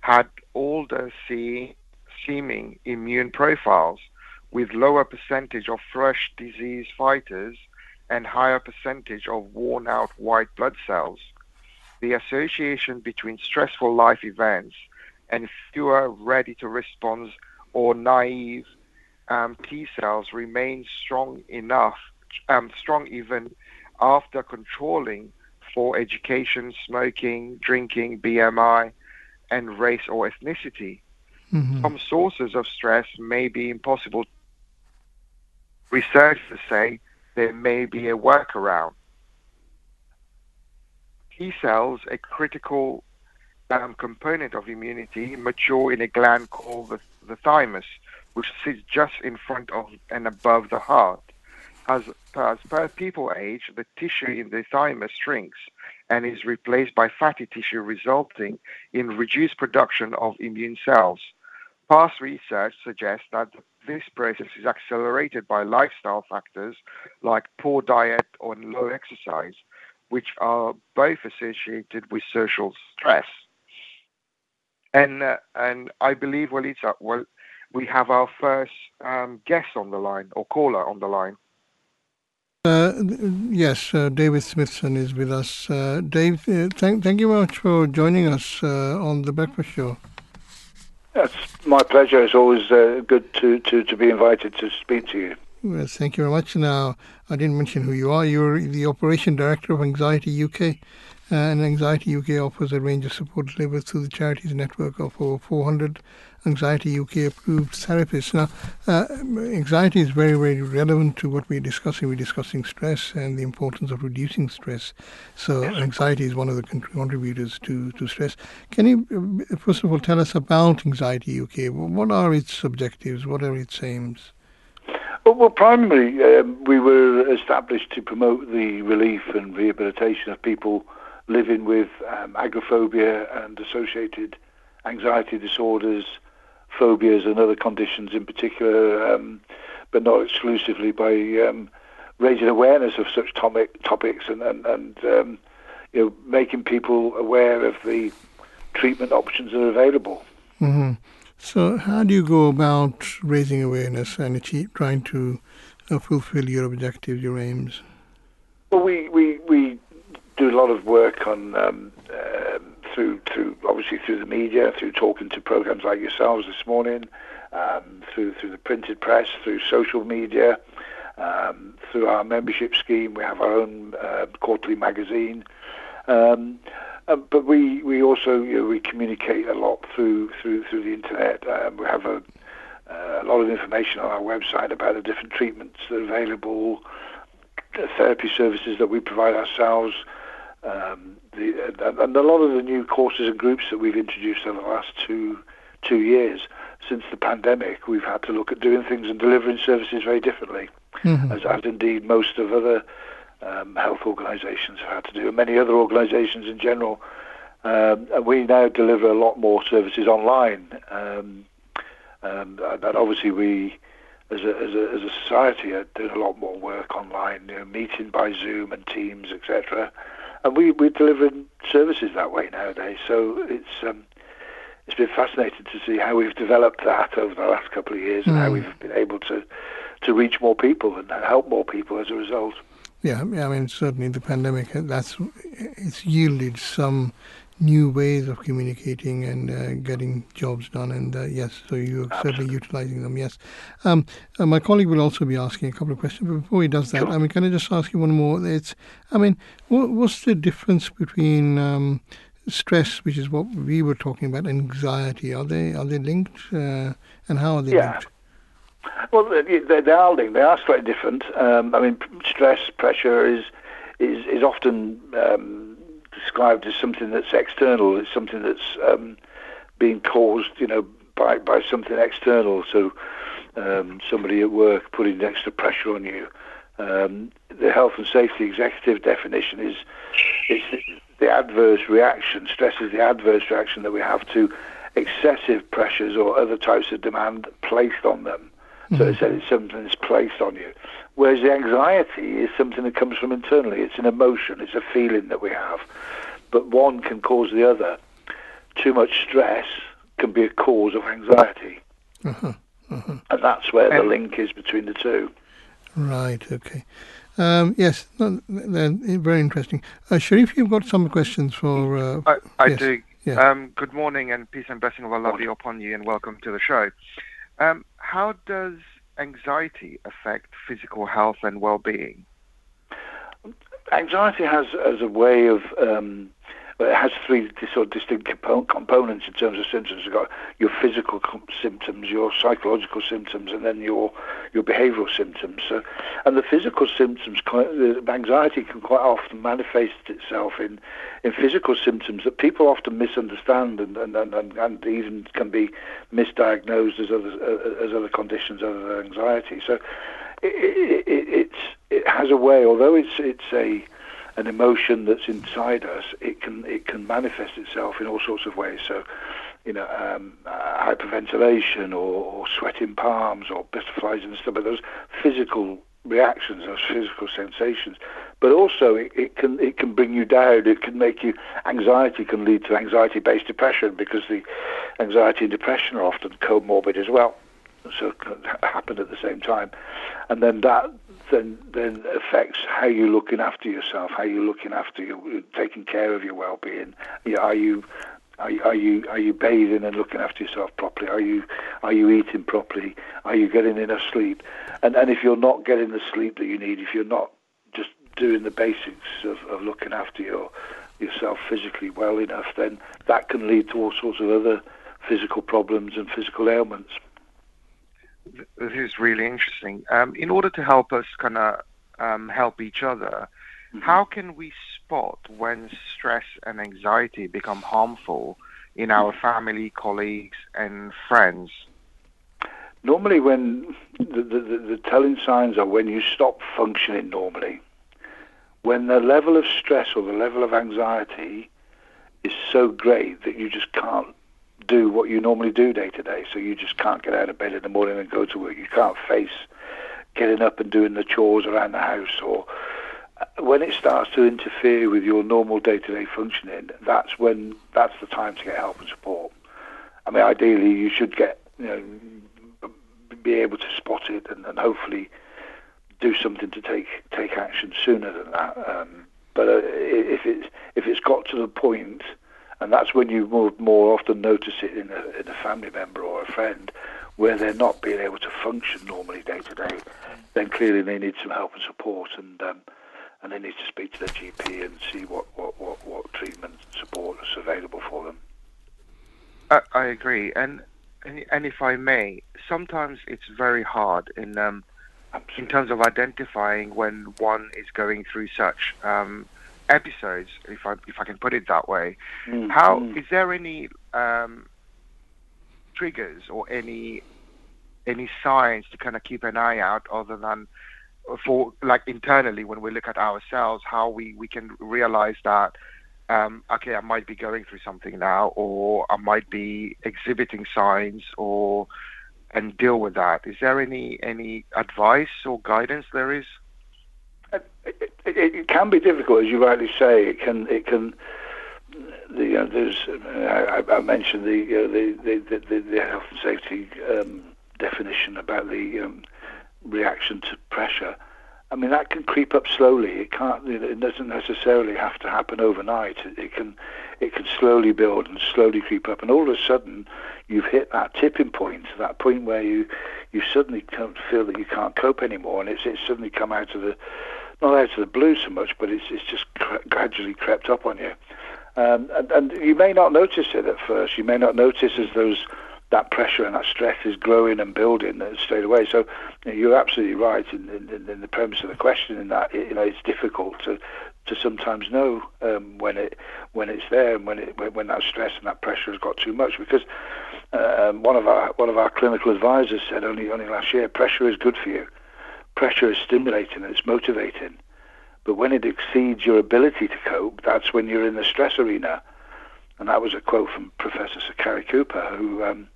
had older see, seeming immune profiles with lower percentage of fresh disease fighters and higher percentage of worn out white blood cells. The association between stressful life events and fewer ready to respond or naive um, T cells remain strong enough, um, strong even after controlling for education, smoking, drinking, BMI, and race or ethnicity. Mm-hmm. Some sources of stress may be impossible. Researchers say there may be a workaround. T cells, a critical um, component of immunity, mature in a gland called the, the thymus, which sits just in front of and above the heart. As, as per people age, the tissue in the thymus shrinks and is replaced by fatty tissue, resulting in reduced production of immune cells. Past research suggests that this process is accelerated by lifestyle factors like poor diet or low exercise, which are both associated with social stress. And uh, and I believe uh, well, we have our first um, guest on the line or caller on the line. Uh, yes, uh, David Smithson is with us. Uh, Dave, uh, thank, thank you very much for joining us uh, on the Breakfast Show. It's my pleasure. It's always uh, good to, to, to be invited to speak to you. Yes, thank you very much. Now, I didn't mention who you are. You're the Operation Director of Anxiety UK. and Anxiety UK offers a range of support delivered through the charities network of over 400 Anxiety UK approved therapists. Now, uh, anxiety is very, very relevant to what we're discussing. We're discussing stress and the importance of reducing stress. So, anxiety is one of the contributors to, to stress. Can you, uh, first of all, tell us about Anxiety UK? What are its objectives? What are its aims? Well, well primarily, um, we were established to promote the relief and rehabilitation of people living with um, agoraphobia and associated anxiety disorders, phobias and other conditions in particular, um, but not exclusively, by um, raising awareness of such topic, topics and, and, and um, you know, making people aware of the treatment options that are available. Mm-hmm. So, how do you go about raising awareness and achieve, trying to uh, fulfill your objectives, your aims? Well, we, we, we do a lot of work on um, uh, through through obviously through the media, through talking to programs like yourselves this morning, um, through through the printed press, through social media, um, through our membership scheme. We have our own uh, quarterly magazine. Um, uh, but we, we also you know, we communicate a lot through through through the internet. Um, we have a, uh, a lot of information on our website about the different treatments that are available, the therapy services that we provide ourselves, um, the, and a lot of the new courses and groups that we've introduced over the last two two years since the pandemic, we've had to look at doing things and delivering services very differently, mm-hmm. as, as indeed most of other um, health organisations have had to do, and many other organisations in general. Um, and we now deliver a lot more services online. Um, um and, and obviously, we, as a, as a, as a society, are doing a lot more work online, you know, meeting by Zoom and Teams, etc and we, we're delivering services that way nowadays. So it's um, it's been fascinating to see how we've developed that over the last couple of years, and how hmm. we've been able to to reach more people and help more people as a result. Yeah, Yeah, I mean certainly the pandemic that's it's yielded some new ways of communicating and uh, getting jobs done. And uh, yes, so you're Absolutely. certainly utilizing them. Yes. Um, uh, my colleague will also be asking a couple of questions. But before he does that, sure. I mean, can I just ask you one more? It's, I mean, what, what's the difference between um, stress, which is what we were talking about, and anxiety? Are they are they linked, uh, and how are they yeah. linked? Well, they, they are linked. They are slightly different. Um, I mean, stress, pressure is is is often um, described as something that's external. It's something that's um, being caused, you know, by by something external. So um, somebody at work putting extra pressure on you. Um, the health and safety executive definition is it's the, the adverse reaction. Stress is the adverse reaction that we have to excessive pressures or other types of demand placed on them. Mm-hmm. So it's, it's something that's placed on you. Whereas the anxiety is something that comes from internally. It's an emotion. It's a feeling that we have. But one can cause the other. Too much stress can be a cause of anxiety. Uh-huh. Uh-huh. And that's where the link is between the two. Right, okay. Um, yes, no, very interesting. Uh, Sharif, you've got some questions for. Uh, I, I yes. do. Yeah. Um, good morning and peace and blessing of Allah be upon you, and welcome to the show. Um, how does anxiety affect physical health and well-being? Anxiety has as a way of um, it has three sort of distinct components in terms of symptoms. You've got your physical symptoms, your psychological symptoms, and then your your behavioural symptoms. So, and the physical symptoms, anxiety can quite often manifest itself in in physical symptoms that people often misunderstand and and, and, and even can be misdiagnosed as other as other conditions other than anxiety. So, it, it, it, it has a way, although it's it's a an emotion that's inside us, it can it can manifest itself in all sorts of ways. So, you know, um, uh, hyperventilation or, or sweating palms or butterflies and stuff. But those physical reactions, those physical sensations. But also, it, it can it can bring you down. It can make you anxiety can lead to anxiety-based depression because the anxiety and depression are often comorbid as well so it can happen at the same time, and then that then then affects how you're looking after yourself, how you're looking after your taking care of your well-being. Are you are you, are you are you bathing and looking after yourself properly? Are you are you eating properly? Are you getting enough sleep? And and if you're not getting the sleep that you need, if you're not just doing the basics of, of looking after your yourself physically well enough, then that can lead to all sorts of other physical problems and physical ailments this is really interesting. Um, in order to help us kind of um, help each other, mm-hmm. how can we spot when stress and anxiety become harmful in our family, colleagues, and friends? Normally, when the, the, the telling signs are when you stop functioning normally, when the level of stress or the level of anxiety is so great that you just can't do what you normally do day to day. So you just can't get out of bed in the morning and go to work. You can't face getting up and doing the chores around the house or uh, when it starts to interfere with your normal day-to-day functioning, that's when that's the time to get help and support. I mean, ideally, you should get you know be able to spot it and, and hopefully do something to take take action sooner than that. Um, but uh, if it's if it's got to the point and that's when you more, more often notice it in a, in a family member or a friend where they're not being able to function normally day to day. Then clearly they need some help and support, and um, and they need to speak to their GP and see what what, what, what treatment support is available for them. I, I agree, and, and and if I may, sometimes it's very hard in um, in terms of identifying when one is going through such um, episodes, if I if I can put it that way. Mm, How mm. is there any um, triggers or any any signs to kind of keep an eye out other than for like internally when we look at ourselves how we we can realize that um, okay I might be going through something now or I might be exhibiting signs or and deal with that is there any any advice or guidance there is it, it, it, can be difficult, as you rightly say. It can it can. The, you know, there's I, I mentioned the, uh, the, the, the, the health and safety um, definition about the um, reaction to pressure. I mean that can creep up slowly. It can't. It doesn't necessarily have to happen overnight. It, it can it can slowly build and slowly creep up, and all of a sudden you've hit that tipping point, that point where you you suddenly feel that you can't cope anymore, and it's it's suddenly come out of the not out of the blue so much, but it's it's just gradually crept up on you. Um, and, and, you may not notice it at first. You may not notice as those that pressure and that stress is growing and building straight away. So you're absolutely right in, in, in, the premise of the question. In that you know it's difficult to to sometimes know um, when it when it's there and when it when, that stress and that pressure has got too much. Because um, one of our one of our clinical advisors said only only last year, pressure is good for you. Pressure is stimulating and it's motivating. But when it exceeds your ability to cope, that's when you're in the stress arena. And that was a quote from Professor Cary Cooper, who, um,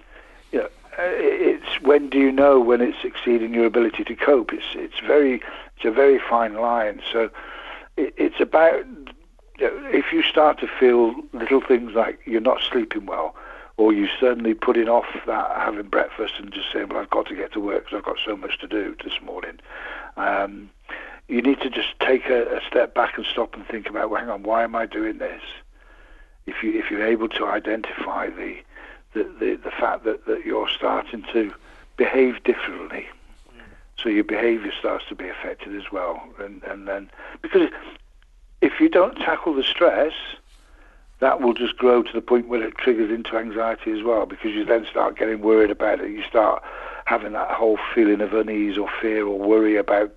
you know, it's when do you know when it's exceeding your ability to cope? It's it's very it's a very fine line. So it, it's about if you start to feel little things like you're not sleeping well, or you suddenly putting off that having breakfast and just saying, well, I've got to get to work because I've got so much to do this morning. Um, you need to just take a, a, step back and stop and think about, well, hang on, why am I doing this? If you if you're able to identify the the, the, the fact that, that you're starting to behave differently, so your behaviour starts to be affected as well, and and then because if you don't tackle the stress, that will just grow to the point where it triggers into anxiety as well, because you then start getting worried about it. You start having that whole feeling of unease or fear or worry about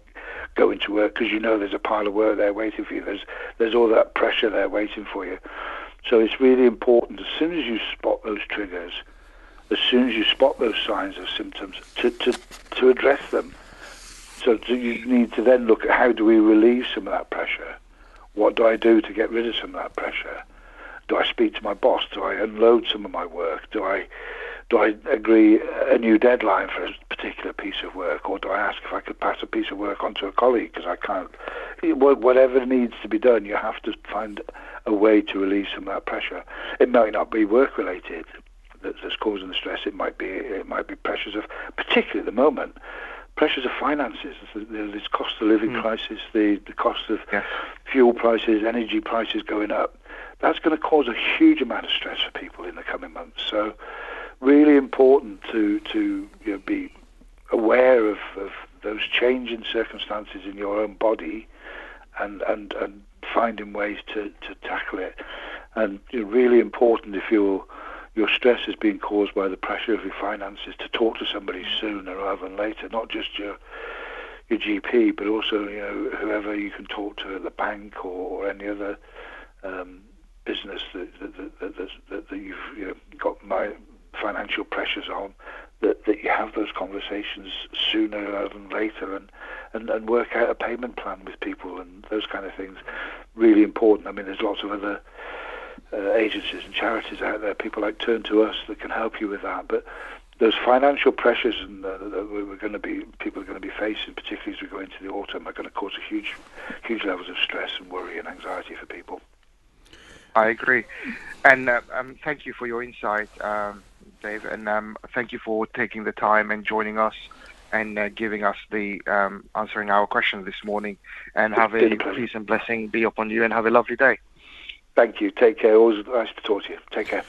going to work because you know there's a pile of work there waiting for you. There's there's all that pressure there waiting for you. So it's really important as soon as you spot those triggers, as soon as you spot those signs of symptoms, to to, to address them. So you need to then look at how do we relieve some of that pressure. What do I do to get rid of some of that pressure? Do I speak to my boss? Do I unload some of my work? Do I do I agree a new deadline for a particular piece of work, or do I ask if I could pass a piece of work on to a colleague because I can't? Whatever needs to be done, you have to find a way to relieve some of that pressure. It might not be work related that's causing the stress. It might be it might be pressures of, particularly at the moment, pressures of finances. There's this cost of living mm. crisis, the the cost of fuel prices, energy prices going up. That's going to cause a huge amount of stress for people in the coming months. So really important to to you know, be aware of, of those changing circumstances in your own body and and, and finding ways to, to tackle it. And you know, really important if your your stress is being caused by the pressure of your finances to talk to somebody sooner rather than later, not just your your GP, but also you know whoever you can talk to at the bank or, or any other um, business that that, that, that, that, you've you know, got my financial pressures on, that, that you have those conversations sooner rather than later and, and, and work out a payment plan with people and those kind of things. Really important. I mean, there's lots of other uh, agencies and charities out there, people like Turn2us that can help you with that. But those financial pressures and, uh, that we're going to be, people are going to be facing, particularly as we go into the autumn, are going to cause a huge, huge levels of stress and worry and anxiety for people. I agree, and uh, um, thank you for your insight. Um, Dave, and um, thank you for taking the time and joining us and uh, giving us the um, answering our questions this morning. And have a peace and blessing be upon you, and have a lovely day. Thank you. Take care. Always nice to talk to you. Take care.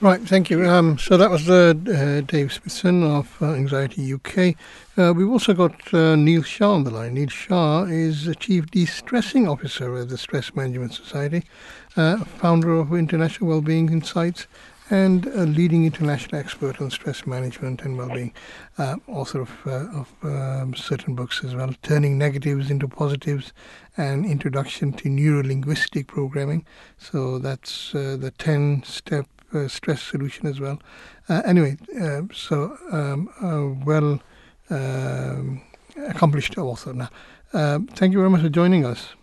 Right, thank you. Um, so that was uh, uh, Dave Smithson of uh, Anxiety UK. Uh, we've also got uh, Neil Shah on the line. Neil Shah is the Chief De-Stressing Officer of the Stress Management Society, uh, founder of International Wellbeing Insights, and a leading international expert on stress management and well-being, uh, author of, uh, of um, certain books as well, Turning Negatives into Positives and Introduction to Neuro-Linguistic Programming. So that's uh, the 10-step uh, stress solution as well. Uh, anyway, uh, so um, a well um, accomplished author now. thank you very much for joining us.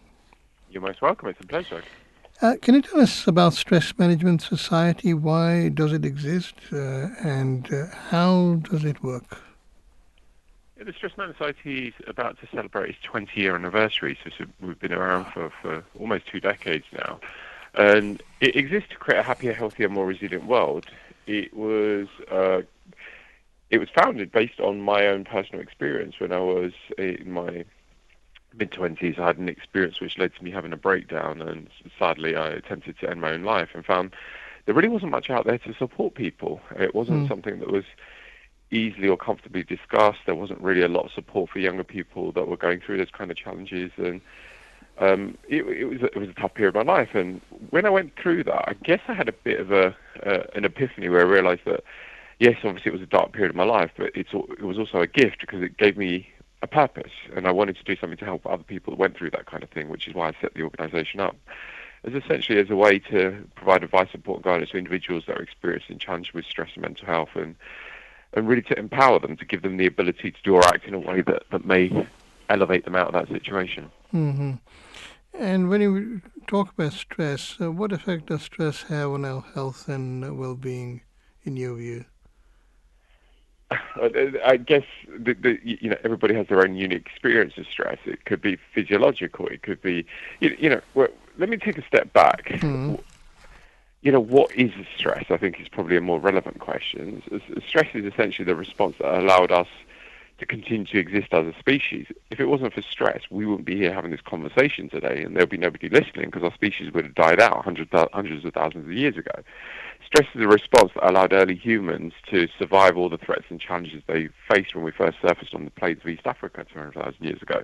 You're most welcome. It's a pleasure. Uh, can you tell us about Stress Management Society? Why does it exist, uh, and uh, how does it work? Yeah, the Stress Management Society is about to celebrate its 20-year anniversary, so we've been around for, for almost two decades now. And it exists to create a happier, healthier, more resilient world. It was uh, it was founded based on my own personal experience when I was in my mid twenties, I had an experience which led to me having a breakdown, and sadly, I attempted to end my own life and found there really wasn't much out there to support people. It wasn't mm. something that was easily or comfortably discussed. There wasn't really a lot of support for younger people that were going through those kind of challenges, and um, it, it, was it was a tough period of my life. And when I went through that, I guess I had a bit of a uh, an epiphany where I realised that yes, obviously it was a dark period of my life, but it's it was also a gift because it gave me a purpose, and I wanted to do something to help other people that went through that kind of thing, which is why I set the organisation up. As essentially as a way to provide advice, support, and guidance to individuals that are experiencing challenges with stress and mental health, and and really to empower them to give them the ability to do or act in a way that, that may elevate them out of that situation. Mm-hmm. And when you talk about stress, uh, what effect does stress have on our health and well-being, in your view? I guess the, the, you know everybody has their own unique experience of stress. It could be physiological. It could be you, you know. Well, let me take a step back. Mm. You know what is stress? I think is probably a more relevant question. Stress is essentially the response that allowed us to continue to exist as a species. If it wasn't for stress, we wouldn't be here having this conversation today, and there'd be nobody listening because our species would have died out hundreds, hundreds of thousands of years ago. Stress is a response that allowed early humans to survive all the threats and challenges they faced when we first surfaced on the plains of East Africa 200,000 years ago.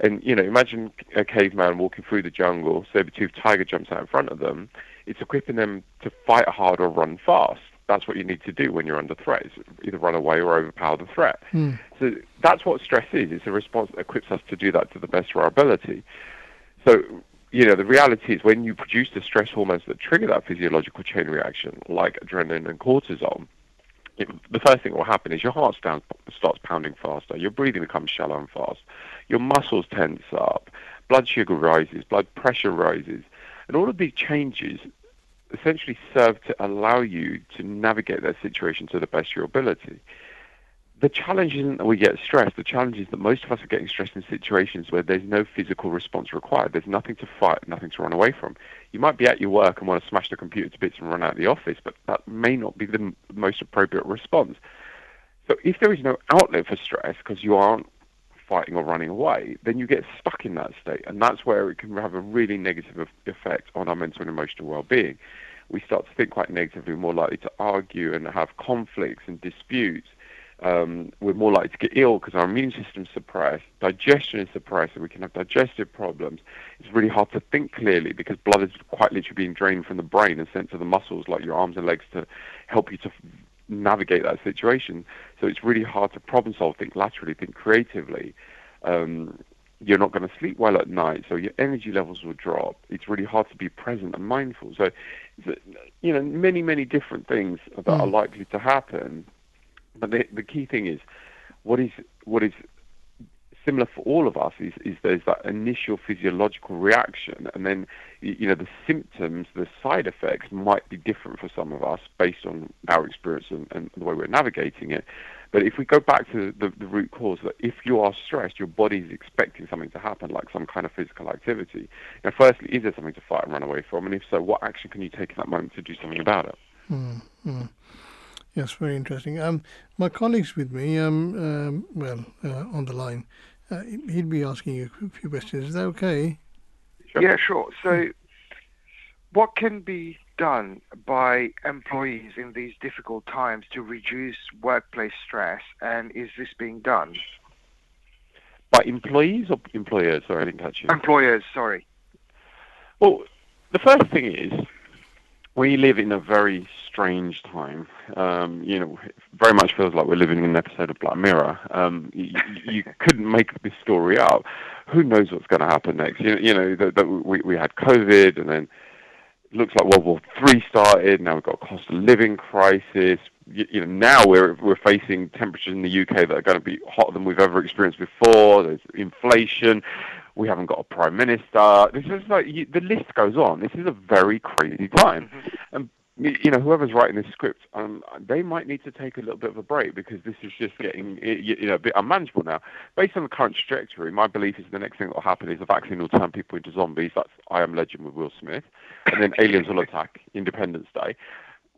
And, you know, imagine a caveman walking through the jungle, saber-toothed tiger jumps out in front of them. It's equipping them to fight hard or run fast that's what you need to do when you're under threat: is either run away or overpower the threat. Mm. So that's what stress is. It's a response that equips us to do that to the best of our ability. So you know, the reality is when you produce the stress hormones that trigger that physiological chain reaction, like adrenaline and cortisol, it, the first thing that will happen is your heart starts, starts pounding faster, your breathing becomes shallow and fast, your muscles tense up, blood sugar rises, blood pressure rises, and all of these changes essentially serve to allow you to navigate that situation to the best of your ability. The challenge isn't that we get stressed. The challenge is that most of us are getting stressed in situations where there's no physical response required. There's nothing to fight, nothing to run away from. You might be at your work and want to smash the computer to bits and run out of the office, but that may not be the most appropriate response. So if there is no outlet for stress because you aren't fighting or running away, then you get stuck in that state. And that's where it can have a really negative effect on our mental and emotional well being. We start to think quite negatively, more likely to argue and have conflicts and disputes. Um, we're more likely to get ill because our immune system's suppressed, digestion is suppressed, and we can have digestive problems. It's really hard to think clearly because blood is quite literally being drained from the brain and sent to the muscles, like your arms and legs, to help you to navigate that situation. So it's really hard to problem solve, think laterally, think creatively. Um, you're not going to sleep well at night, so your energy levels will drop. It's really hard to be present and mindful. So, you know, many, many different things that mm. are likely to happen. But the, the key thing is, what is what is similar for all of us is, is there's that initial physiological reaction, and then you know the symptoms, the side effects might be different for some of us based on our experience and, and the way we're navigating it. But if we go back to the, the root cause, that if you are stressed, your body is expecting something to happen, like some kind of physical activity. Now, firstly, is there something to fight and run away from? And if so, what action can you take in that moment to do something about it? Mm-hmm. Yes, very interesting. Um, my colleague's with me, um, um, well, uh, on the line. Uh, he'd be asking you a few questions. Is that okay? Sure. Yeah, sure. So, what can be done by employees in these difficult times to reduce workplace stress, and is this being done? By employees or employers? Sorry, I didn't catch you. Employers, sorry. Well, the first thing is we live in a very strange time. Um, you know, very much feels like we're living in an episode of Black Mirror. Um, you, you, [laughs] couldn't make this story up. Who knows what's going to happen next? You, you know, that, we, we had COVID, and then looks like World War Three started. Now we've got a cost of living crisis. You, you know, now we're we're facing temperatures in the UK that are going to be hotter than we've ever experienced before. There's inflation. We haven't got a prime minister. This is like you, the list goes on. This is a very crazy time, mm-hmm. and you know whoever's writing this script, um, they might need to take a little bit of a break because this is just getting you know a bit unmanageable now. Based on the current trajectory, my belief is the next thing that will happen is the vaccine will turn people into zombies. That's I Am Legend with Will Smith, and then aliens will attack Independence Day.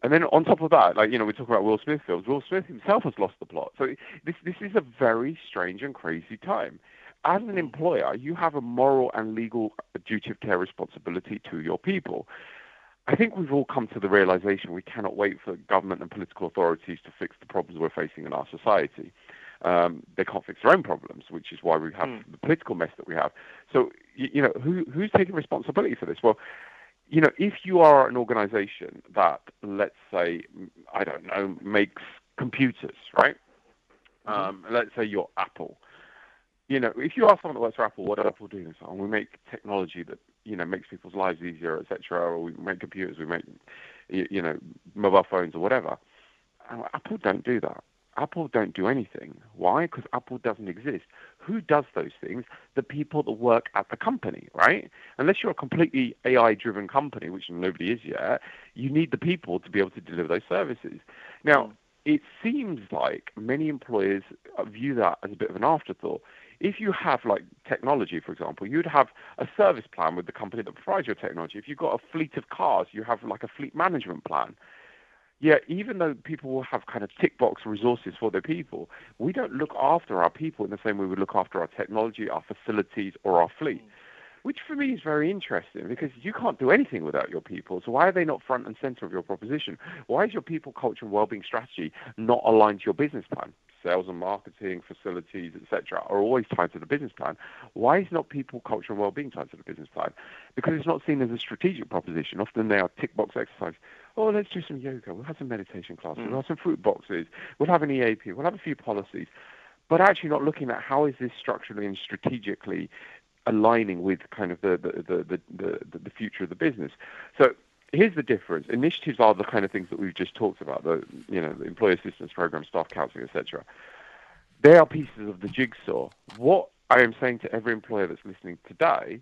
And then on top of that, like you know, we talk about Will Smith films. Will Smith himself has lost the plot. So this this is a very strange and crazy time as an employer, you have a moral and legal duty of care responsibility to your people. I think we've all come to the realization we cannot wait for government and political authorities to fix the problems we're facing in our society. Um, they can't fix their own problems, which is why we have mm. the political mess that we have. So, you, you know, who, who's taking responsibility for this? Well, you know, if you are an organization that, let's say, I don't know, makes computers, right? Mm-hmm. Um, let's say you're Apple. You know, if you ask someone that works for Apple, what does Apple do? So, oh, we make technology that you know makes people's lives easier, etc. Or we make computers, we make you know mobile phones or whatever. Apple don't do that. Apple don't do anything. Why? Because Apple doesn't exist. Who does those things? The people that work at the company, right? Unless you're a completely AI driven company, which nobody is yet, you need the people to be able to deliver those services. Now, mm. it seems like many employers view that as a bit of an afterthought. If you have like technology, for example, you'd have a service plan with the company that provides your technology. If you've got a fleet of cars, you have like a fleet management plan yeah, even though people will have kind of tick box resources for their people, we don't look after our people in the same way we look after our technology, our facilities, or our fleet. Mm. Which for me is very interesting because you can't do anything without your people. So why are they not front and center of your proposition? Why is your people culture and well-being strategy not aligned to your business plan? Sales and marketing, facilities, etc., are always tied to the business plan. Why is not people culture and well-being tied to the business plan? Because it's not seen as a strategic proposition. Often they are tick box exercises oh, let's do some yoga. We'll have some meditation classes. Mm. We'll have some fruit boxes. We'll have an EAP. We'll have a few policies. But actually not looking at how is this structurally and strategically aligning with kind of the, the, the, the, the, the future of the business. So here's the difference. Initiatives are the kind of things that we've just talked about, the, you know, the employee assistance program, staff counseling, etc. They are pieces of the jigsaw. What I am saying to every employer that's listening today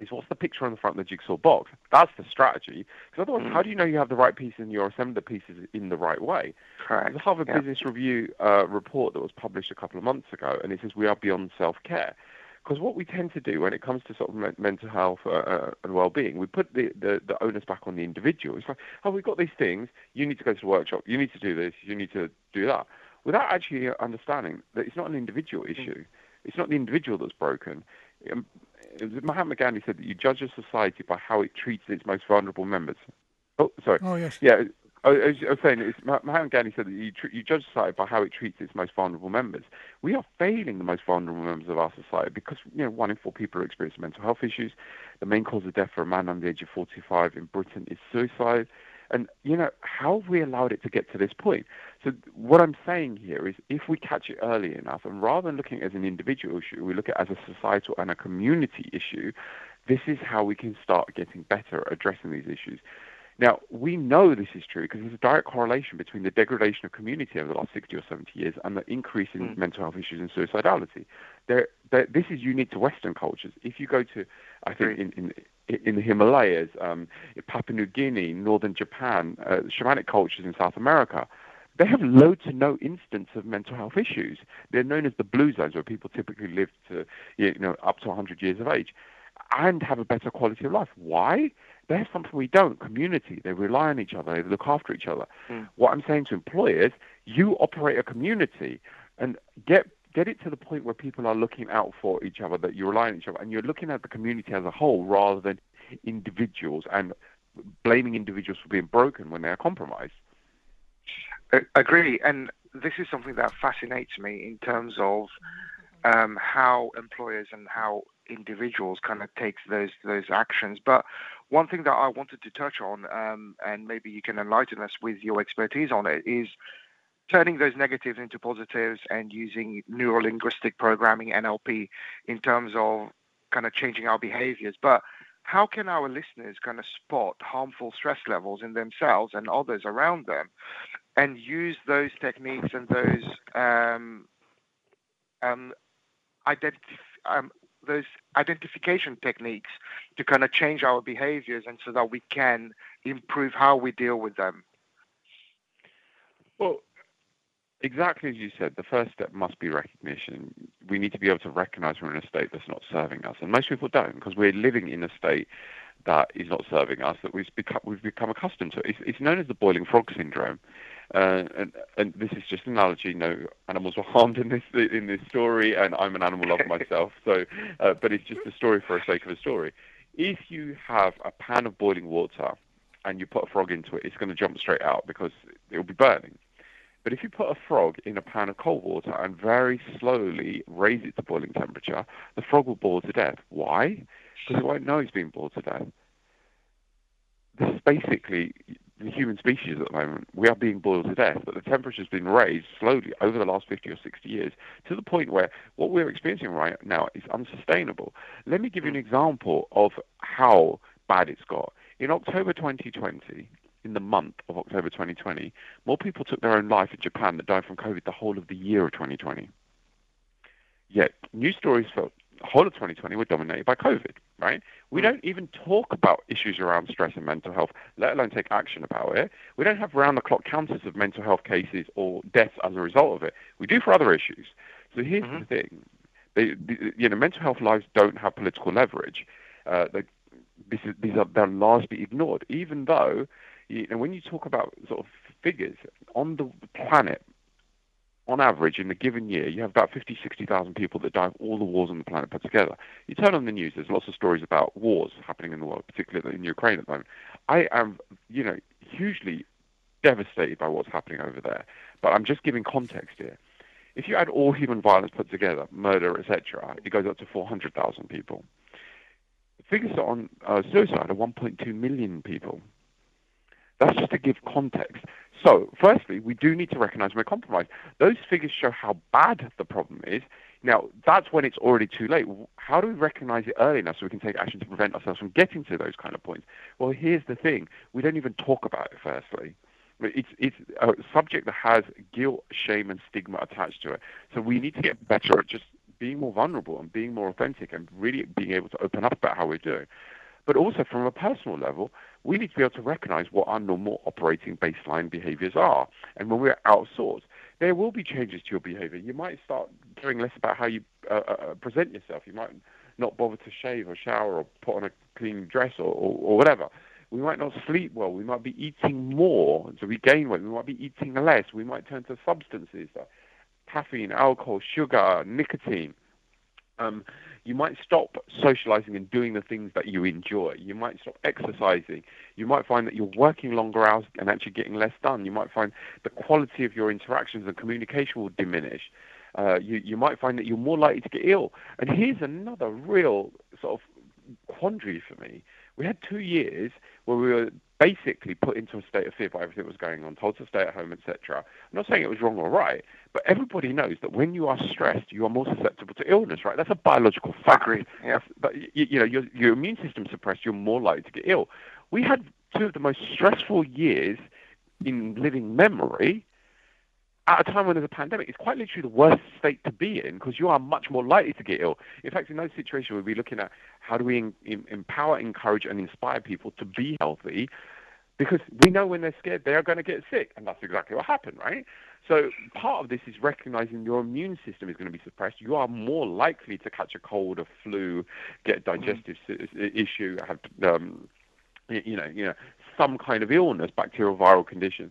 is what's the picture on the front of the jigsaw box? That's the strategy. Because otherwise, mm. how do you know you have the right pieces and you're assembling the pieces in the right way? Correct. The Harvard yeah. Business Review uh, report that was published a couple of months ago, and it says we are beyond self-care. Because what we tend to do when it comes to sort of mental health uh, uh, and well-being, we put the, the, the onus back on the individual. It's like, oh, we've got these things. You need to go to the workshop. You need to do this. You need to do that. Without actually understanding that it's not an individual mm. issue. It's not the individual that's broken. Um, Mahatma Gandhi said that you judge a society by how it treats its most vulnerable members. Oh, sorry. Oh, yes. Yeah. I, I was saying, Mahatma Gandhi said that you, tr- you judge society by how it treats its most vulnerable members. We are failing the most vulnerable members of our society because you know one in four people are experiencing mental health issues. The main cause of death for a man under the age of 45 in Britain is suicide. And, you know, how have we allowed it to get to this point? So what I'm saying here is if we catch it early enough, and rather than looking at it as an individual issue, we look at it as a societal and a community issue, this is how we can start getting better at addressing these issues. Now, we know this is true because there's a direct correlation between the degradation of community over the last 60 or 70 years and the increase in mm. mental health issues and suicidality. There, there, this is unique to Western cultures. If you go to, I think, in, in, in the Himalayas, um, Papua New Guinea, northern Japan, uh, shamanic cultures in South America, they have low to no instance of mental health issues. They're known as the blue zones, where people typically live to, you know, up to 100 years of age and have a better quality of life. Why? They have something we don't. Community. They rely on each other. They look after each other. Mm. What I'm saying to employers, you operate a community and get get it to the point where people are looking out for each other, that you rely on each other, and you're looking at the community as a whole rather than individuals and blaming individuals for being broken when they are compromised. I agree, and this is something that fascinates me in terms of um, how employers and how individuals kind of takes those those actions. But one thing that I wanted to touch on, um, and maybe you can enlighten us with your expertise on it, is turning those negatives into positives and using neurolinguistic programming NLP in terms of kind of changing our behaviors. But how can our listeners kind of spot harmful stress levels in themselves and others around them and use those techniques and those um, um, identif- um, those identification techniques to kind of change our behaviors and so that we can improve how we deal with them? Well, Exactly as you said, the first step must be recognition. We need to be able to recognize we're in a state that's not serving us. And most people don't because we're living in a state that is not serving us, that we've become, we've become accustomed to. It's, it's known as the boiling frog syndrome. Uh, and, and this is just an analogy. No animals were [laughs] harmed in this in this story, and I'm an animal lover myself. So, uh, but it's just a story for the sake of a story. If you have a pan of boiling water and you put a frog into it, it's going to jump straight out because it will be burning. But if you put a frog in a pan of cold water and very slowly raise it to boiling temperature, the frog will boil to death. Why? Because it won't know it's being boiled to death. this is basically the human species at the moment. We are being boiled to death, but the temperature has been raised slowly over the last 50 or 60 years to the point where what we're experiencing right now is unsustainable. Let me give you an example of how bad it's got. In October 2020, in the month of October 2020, more people took their own life in Japan that died from COVID the whole of the year of 2020. Yet, news stories the whole of 2020 were dominated by COVID, right? We hmm. don't even talk about issues around stress and mental health, let alone take action about it. We don't have round the clock counters of mental health cases or deaths as a result of it. We do for other issues. So here's mm-hmm. the thing. They, the, you know, mental health lives don't have political leverage. Uh, they, this is, these are they're largely ignored, even though you know, when you talk about sort of figures on the planet, on average, in a given year, you have about 50, 60,000 people that die of all the wars on the planet put together. You turn on the news, there's lots of stories about wars happening in the world, particularly in Ukraine at the moment. I am, you know, hugely devastated by what's happening over there. But I'm just giving context here. If you add all human violence put together, murder, etc., it goes up to 400,000 people. Figures on uh, suicide are 1.2 million people. That's just to give context. So, firstly, we do need to recognize we're compromised. Those figures show how bad the problem is. Now, that's when it's already too late. How do we recognize it early enough so we can take action to prevent ourselves from getting to those kind of points? Well, here's the thing we don't even talk about it, firstly. It's, it's a subject that has guilt, shame, and stigma attached to it. So we need to get better at just being more vulnerable and being more authentic and really being able to open up about how we're doing. But also from a personal level, we need to be able to recognize what our normal operating baseline behaviors are. And when we're outsourced, there will be changes to your behavior. You might start caring less about how you uh, uh, uh, present yourself. You might not bother to shave or shower or put on a clean dress or, or, or whatever. We might not sleep well. We might be eating more, so regain weight. We might be eating less. We might turn to substances, like caffeine, alcohol, sugar, nicotine. Um, you might stop socializing and doing the things that you enjoy. You might stop exercising. You might find that you're working longer hours and actually getting less done. You might find the quality of your interactions and communication will diminish. Uh, you, you might find that you're more likely to get ill. And here's another real sort of quandary for me. We had two years where we were basically put into a state of fear by everything that was going on, told to stay at home, etc. I'm not saying it was wrong or right, but everybody knows that when you are stressed, you are more susceptible to illness, right? That's a biological fact. Agreed. Yeah. But you, you know, your, your immune system suppressed, you're more likely to get ill. We had two of the most stressful years in living memory at a time when there's a pandemic, it's quite literally the worst state to be in because you are much more likely to get ill. In fact, in those situations, we'll be looking at how do we in, in, empower, encourage, and inspire people to be healthy because we know when they're scared, they are going to get sick. And that's exactly what happened, right? So part of this is recognizing your immune system is going to be suppressed. You are more likely to catch a cold, a flu, get a digestive mm-hmm. issue, have um, you know, you know, some kind of illness, bacterial, viral condition.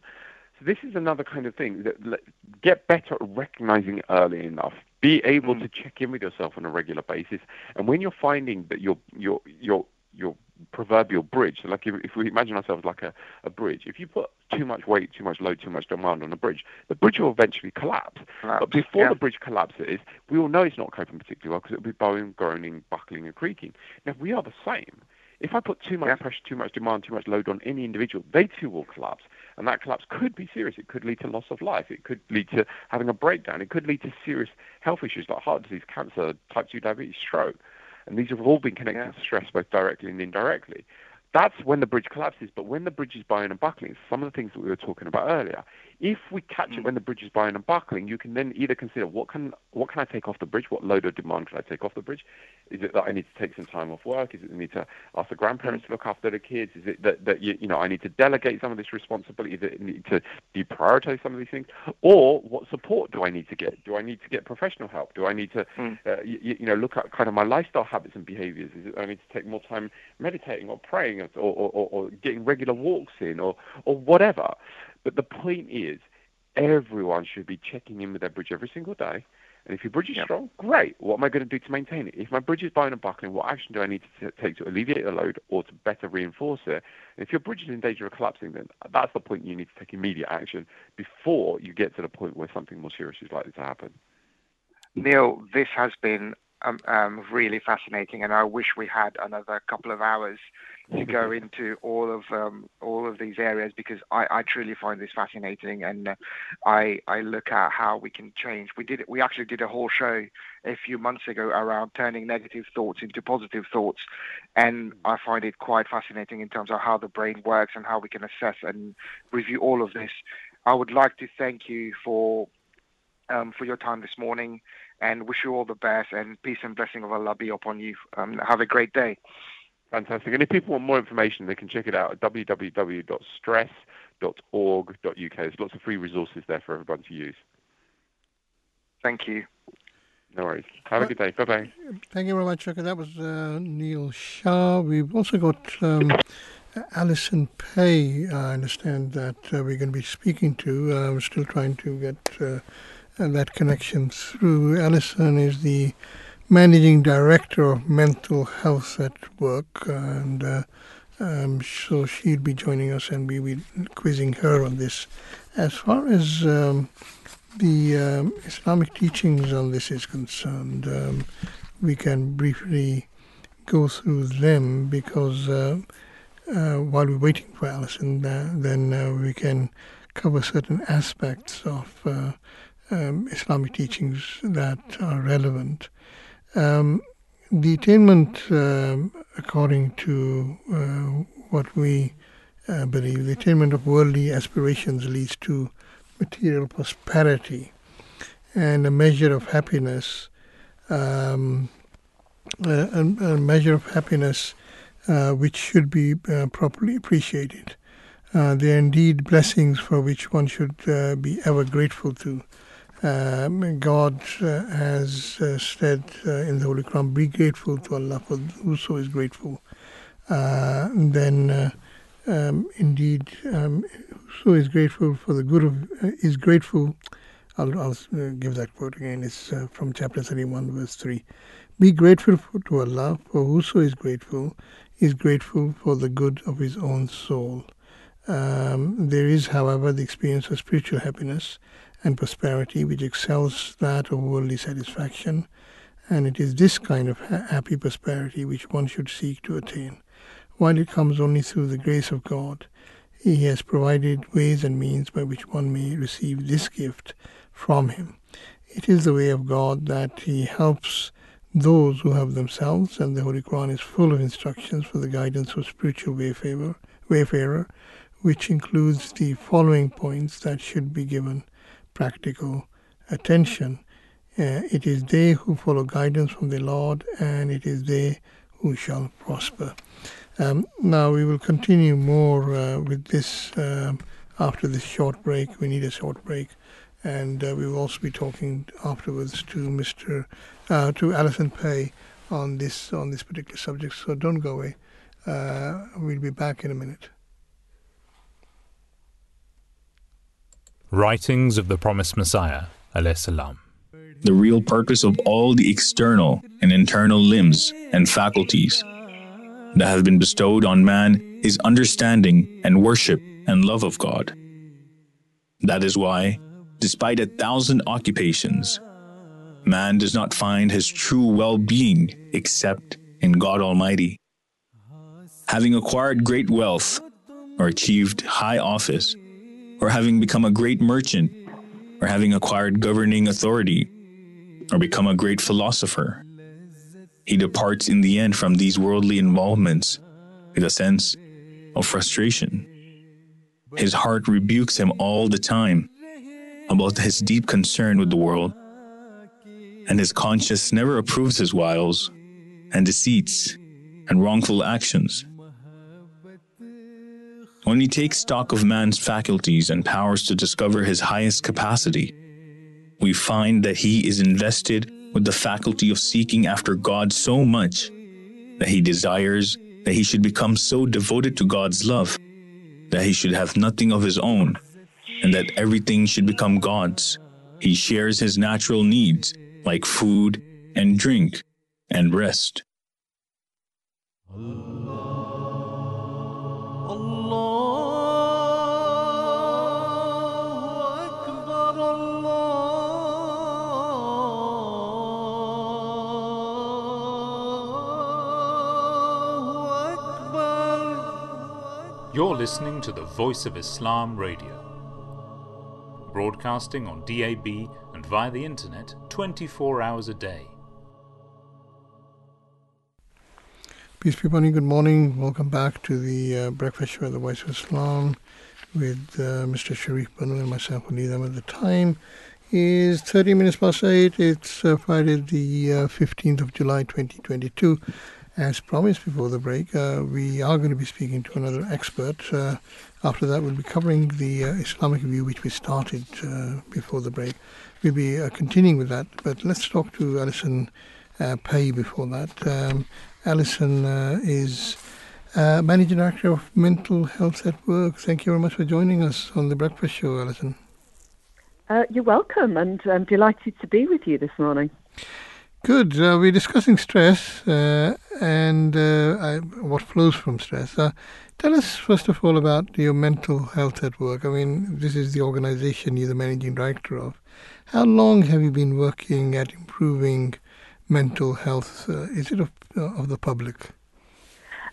So this is another kind of thing that get better at recognizing early enough. Be able mm. to check in with yourself on a regular basis, and when you're finding that your your your your proverbial bridge, so like if, if we imagine ourselves like a, a bridge, if you put too much weight, too much load, too much demand on a bridge, the bridge will eventually collapse. collapse but before yeah. the bridge collapses, we all know it's not coping particularly well because it will be bowing, groaning, buckling, and creaking. Now we are the same. If I put too much yeah. pressure, too much demand, too much load on any individual, they too will collapse. And that collapse could be serious. It could lead to loss of life. It could lead to having a breakdown. It could lead to serious health issues like heart disease, cancer, type 2 diabetes, stroke. And these have all been connected yeah. to stress both directly and indirectly. That's when the bridge collapses. But when the bridge is bowing and buckling, some of the things that we were talking about earlier, if we catch mm. it when the bridge is buying and buckling, you can then either consider what can what can I take off the bridge? What load or demand can I take off the bridge? Is it that I need to take some time off work? Is it that I need to ask the grandparents to look after the kids? Is it that, that you, you know I need to delegate some of this responsibility? Is it need to deprioritize some of these things? Or what support do I need to get? Do I need to get professional help? Do I need to mm. uh, you, you, know look at kind of my lifestyle habits and behaviors? Is it I need to take more time meditating or praying or, or, or, or getting regular walks in or or whatever? But the point is, everyone should be checking in with their bridge every single day. And if your bridge is strong, great. What am I going to do to maintain it? If my bridge is bowing and buckling, what action do I need to take to alleviate the load or to better reinforce it? And if your bridge is in danger of collapsing, then that's the point you need to take immediate action before you get to the point where something more serious is likely to happen. Neil, this has been um, um, really fascinating, and I wish we had another couple of hours to go [laughs] into all of um, all of these areas because I, I truly find this fascinating, and uh, I I look at how we can change. We did we actually did a whole show a few months ago around turning negative thoughts into positive thoughts, and I find it quite fascinating in terms of how the brain works and how we can assess and review all of this. I would like to thank you for um, for your time this morning and wish you all the best and peace and blessing of Allah be upon you. Um, have a great day. Fantastic. And if people want more information, they can check it out at www.stress.org.uk. There's lots of free resources there for everyone to use. Thank you. No worries. Have a good day. Bye bye. Thank you very much, Shaka. That was uh, Neil Shah. We've also got um, Alison Pay. I understand that uh, we're going to be speaking to. Uh, we're still trying to get uh, that connection through. Alison is the managing director of mental health at work, and uh, um, so she'll be joining us, and we'll be quizzing her on this. As far as um, the um, Islamic teachings on this is concerned, um, we can briefly go through them because uh, uh, while we're waiting for Alison, uh, then uh, we can cover certain aspects of uh, um, Islamic teachings that are relevant. Um, the attainment, um, according to uh, what we uh, believe, the attainment of worldly aspirations leads to material prosperity and a measure of happiness, um, a, a, measure of happiness uh, which should be uh, properly appreciated. Uh, they are indeed blessings for which one should uh, be ever grateful to. Um, God uh, has uh, said uh, in the Holy Quran, "Be grateful to Allah for whoso is grateful." Uh, then, uh, um, indeed, um, whoso is grateful for the good of uh, is grateful. I'll, I'll give that quote again. It's from chapter thirty-one, verse three. Be grateful for, to Allah, for whoso is grateful is grateful for the good of his own soul. Um, there is, however, the experience of spiritual happiness and prosperity which excels that of worldly satisfaction, and it is this kind of ha- happy prosperity which one should seek to attain. While it comes only through the grace of God, He has provided ways and means by which one may receive this gift from Him. It is the way of God that He helps those who have themselves, and the Holy Quran is full of instructions for the guidance of spiritual wayfarer, wayfarer which includes the following points that should be given practical attention. Uh, it is they who follow guidance from the Lord, and it is they who shall prosper. Um, now we will continue more uh, with this um, after this short break. We need a short break, and uh, we will also be talking afterwards to Mr. Uh, to Alison Pay on this on this particular subject. So don't go away. Uh, we'll be back in a minute. Writings of the Promised Messiah. The real purpose of all the external and internal limbs and faculties that have been bestowed on man is understanding and worship and love of God. That is why, despite a thousand occupations, man does not find his true well being except in God Almighty. Having acquired great wealth or achieved high office, or having become a great merchant, or having acquired governing authority, or become a great philosopher. He departs in the end from these worldly involvements with a sense of frustration. His heart rebukes him all the time about his deep concern with the world, and his conscience never approves his wiles and deceits and wrongful actions. When we take stock of man's faculties and powers to discover his highest capacity, we find that he is invested with the faculty of seeking after God so much that he desires that he should become so devoted to God's love that he should have nothing of his own and that everything should become God's. He shares his natural needs like food and drink and rest. You're listening to the Voice of Islam Radio, broadcasting on DAB and via the internet 24 hours a day. Peace be upon you. Good morning. Welcome back to the uh, breakfast show at the Voice of Islam with uh, Mr. Sharif Banu and myself, Waleed Ahmed. The time is 30 minutes past 8. It's uh, Friday, the uh, 15th of July, 2022. As promised before the break, uh, we are going to be speaking to another expert. Uh, after that, we'll be covering the uh, Islamic view, which we started uh, before the break. We'll be uh, continuing with that, but let's talk to Alison uh, Pay before that. Um, Alison is Managing Director of Mental Health at Work. Thank you very much for joining us on the Breakfast Show, Alison. you're welcome, and I'm delighted to be with you this morning. Good. Uh, we're discussing stress uh, and uh, I, what flows from stress. Uh, tell us, first of all, about your mental health at work. I mean, this is the organization you're the managing director of. How long have you been working at improving mental health? Uh, is it of, uh, of the public?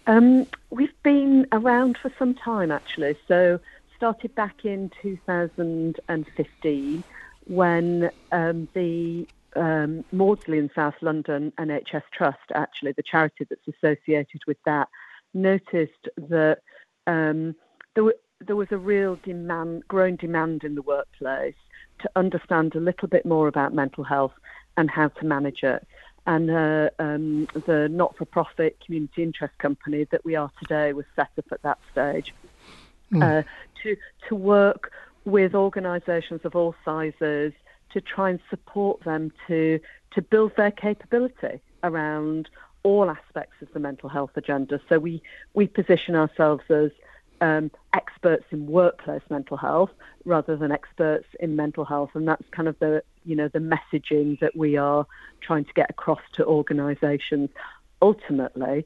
Um, we've been around for some time, actually. So, started back in 2015 when um, the um, Maudsley in South London NHS Trust, actually, the charity that's associated with that, noticed that um, there, w- there was a real demand, growing demand in the workplace to understand a little bit more about mental health and how to manage it. And uh, um, the not for profit community interest company that we are today was set up at that stage mm. uh, to, to work with organisations of all sizes to try and support them to to build their capability around all aspects of the mental health agenda. So we we position ourselves as um, experts in workplace mental health rather than experts in mental health, and that's kind of the you know the messaging that we are trying to get across to organisations. Ultimately,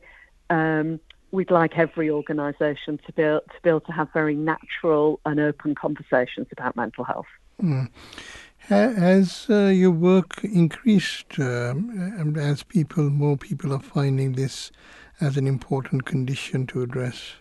um, we'd like every organisation to be able, to be able to have very natural and open conversations about mental health. Mm. Has uh, your work increased um, as people, more people are finding this as an important condition to address?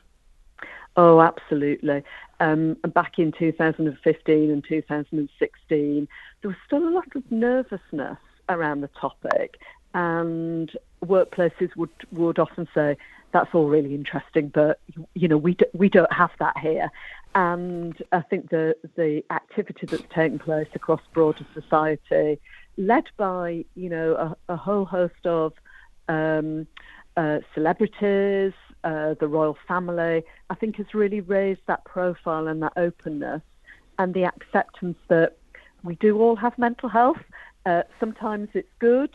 Oh, absolutely. Um, back in 2015 and 2016, there was still a lot of nervousness around the topic, and workplaces would would often say, "That's all really interesting, but you know, we do, we don't have that here." And I think the the activity that's taken place across broader society, led by you know a, a whole host of um, uh, celebrities, uh, the royal family, I think has really raised that profile and that openness and the acceptance that we do all have mental health. Uh, sometimes it's good,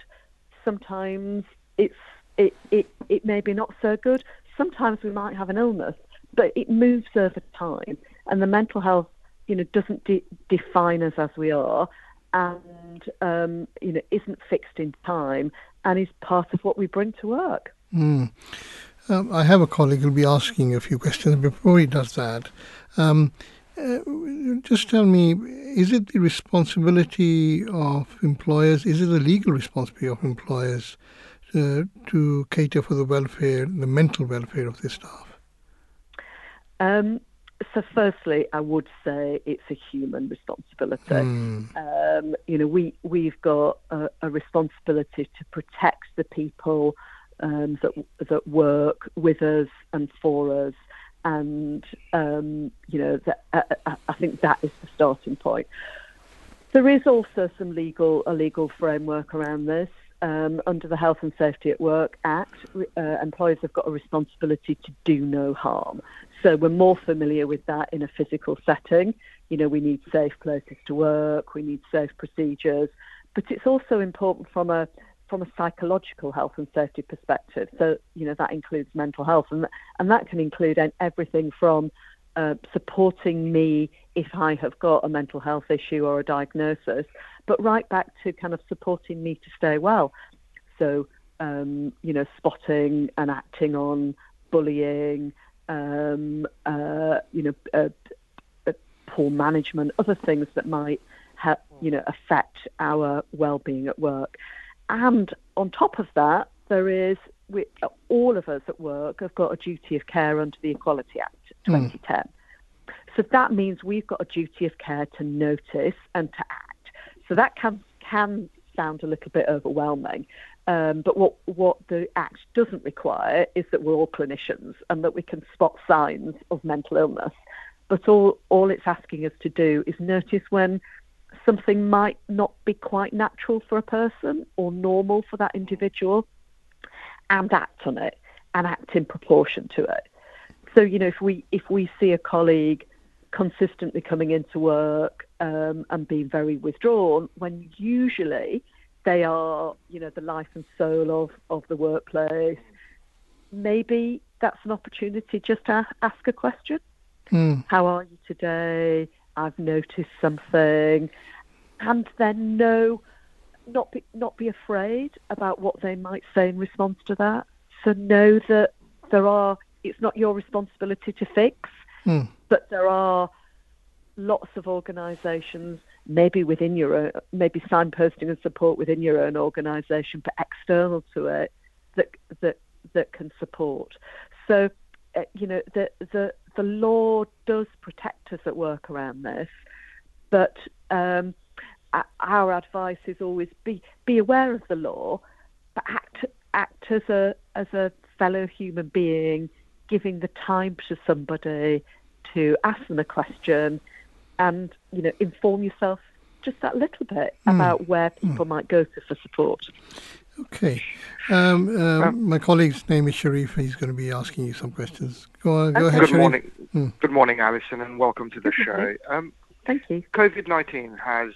sometimes it's it, it it may be not so good. Sometimes we might have an illness but it moves over time, and the mental health, you know, doesn't de- define us as we are, and um, you know, isn't fixed in time, and is part of what we bring to work. Mm. Um, I have a colleague who'll be asking a few questions before he does that. Um, uh, just tell me, is it the responsibility of employers? Is it the legal responsibility of employers uh, to cater for the welfare, the mental welfare of their staff? Um, so, firstly, I would say it's a human responsibility. Mm. Um, you know, we we've got a, a responsibility to protect the people um, that that work with us and for us, and um, you know, that, uh, I think that is the starting point. There is also some legal a legal framework around this. Um, under the Health and Safety at Work Act, uh, employers have got a responsibility to do no harm. So we're more familiar with that in a physical setting. You know, we need safe places to work, we need safe procedures, but it's also important from a from a psychological health and safety perspective. So, you know, that includes mental health, and and that can include everything from uh, supporting me if I have got a mental health issue or a diagnosis, but right back to kind of supporting me to stay well. So, um, you know, spotting and acting on bullying, um, uh, you know, uh, uh, poor management, other things that might, ha- you know, affect our well-being at work. And on top of that, there is we, all of us at work have got a duty of care under the Equality Act. 2010. Mm. So that means we've got a duty of care to notice and to act. So that can can sound a little bit overwhelming. Um, but what, what the Act doesn't require is that we're all clinicians and that we can spot signs of mental illness. But all, all it's asking us to do is notice when something might not be quite natural for a person or normal for that individual and act on it and act in proportion to it. So, you know, if we if we see a colleague consistently coming into work um, and being very withdrawn, when usually they are, you know, the life and soul of, of the workplace. Maybe that's an opportunity just to ask a question. Mm. How are you today? I've noticed something, and then know, not be not be afraid about what they might say in response to that. So know that there are. It's not your responsibility to fix, mm. but there are lots of organisations maybe within your own, maybe signposting and support within your own organisation, but external to it that that that can support. So, uh, you know, the the the law does protect us at work around this, but um, our advice is always be be aware of the law, but act act as a as a fellow human being, giving the time to somebody to ask them a question and you know inform yourself just that little bit mm. about where hmm. people mm. might go to for support. Okay. Um, um, my colleague's name is Sharif. He's going to be asking you some questions. Go, on, go okay. ahead, Good Sharif. morning. Mm. Good morning, Alison, and welcome to the show. Um, Thank you. COVID 19 has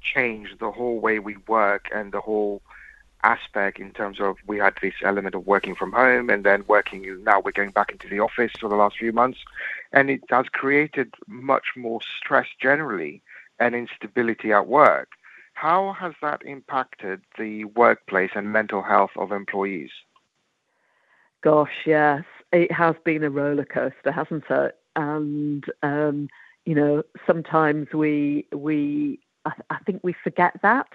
changed the whole way we work and the whole aspect in terms of we had this element of working from home and then working now we're going back into the office for the last few months and it has created much more stress generally and instability at work. How has that impacted the workplace and mental health of employees? Gosh yes. It has been a roller coaster hasn't it? And um, you know sometimes we we I, I think we forget that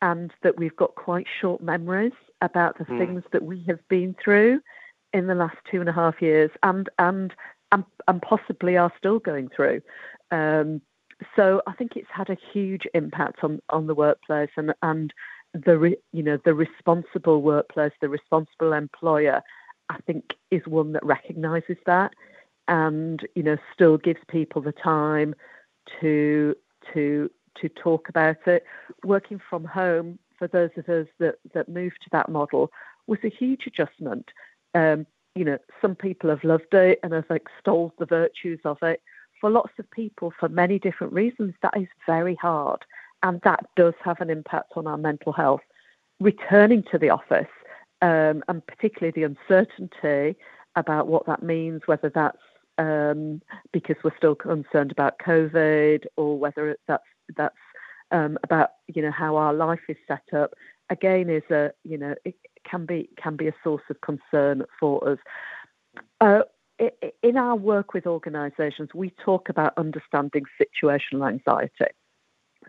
and that we've got quite short memories about the mm. things that we have been through in the last two and a half years. And and and, and possibly are still going through. Um, so I think it's had a huge impact on, on the workplace and and the re, you know the responsible workplace, the responsible employer. I think is one that recognises that and you know still gives people the time to to to talk about it. Working from home, for those of us that, that moved to that model, was a huge adjustment. Um, you know, some people have loved it and have extolled the virtues of it. For lots of people, for many different reasons, that is very hard. And that does have an impact on our mental health. Returning to the office, um, and particularly the uncertainty about what that means, whether that's um, because we're still concerned about COVID or whether that's that's um, about you know how our life is set up again is a you know can be can be a source of concern for us. Uh, in our work with organisations, we talk about understanding situational anxiety.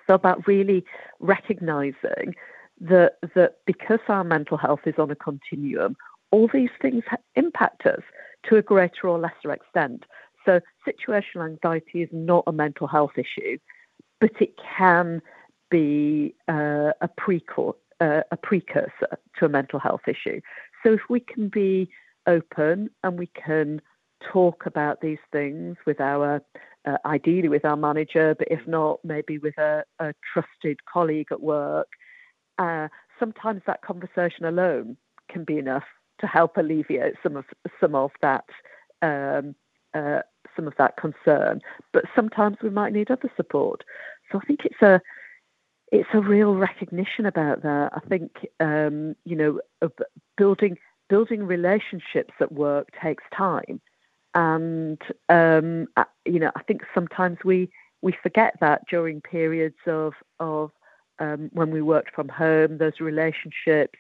So about really recognising that that because our mental health is on a continuum, all these things impact us to a greater or lesser extent. So situational anxiety is not a mental health issue but it can be uh, a, precor- uh, a precursor to a mental health issue. So if we can be open and we can talk about these things with our, uh, ideally with our manager, but if not, maybe with a, a trusted colleague at work, uh, sometimes that conversation alone can be enough to help alleviate some of some of that um, uh, some of that concern. But sometimes we might need other support. So I think it's a it's a real recognition about that. I think um, you know building building relationships at work takes time, and um, you know I think sometimes we we forget that during periods of of um, when we worked from home, those relationships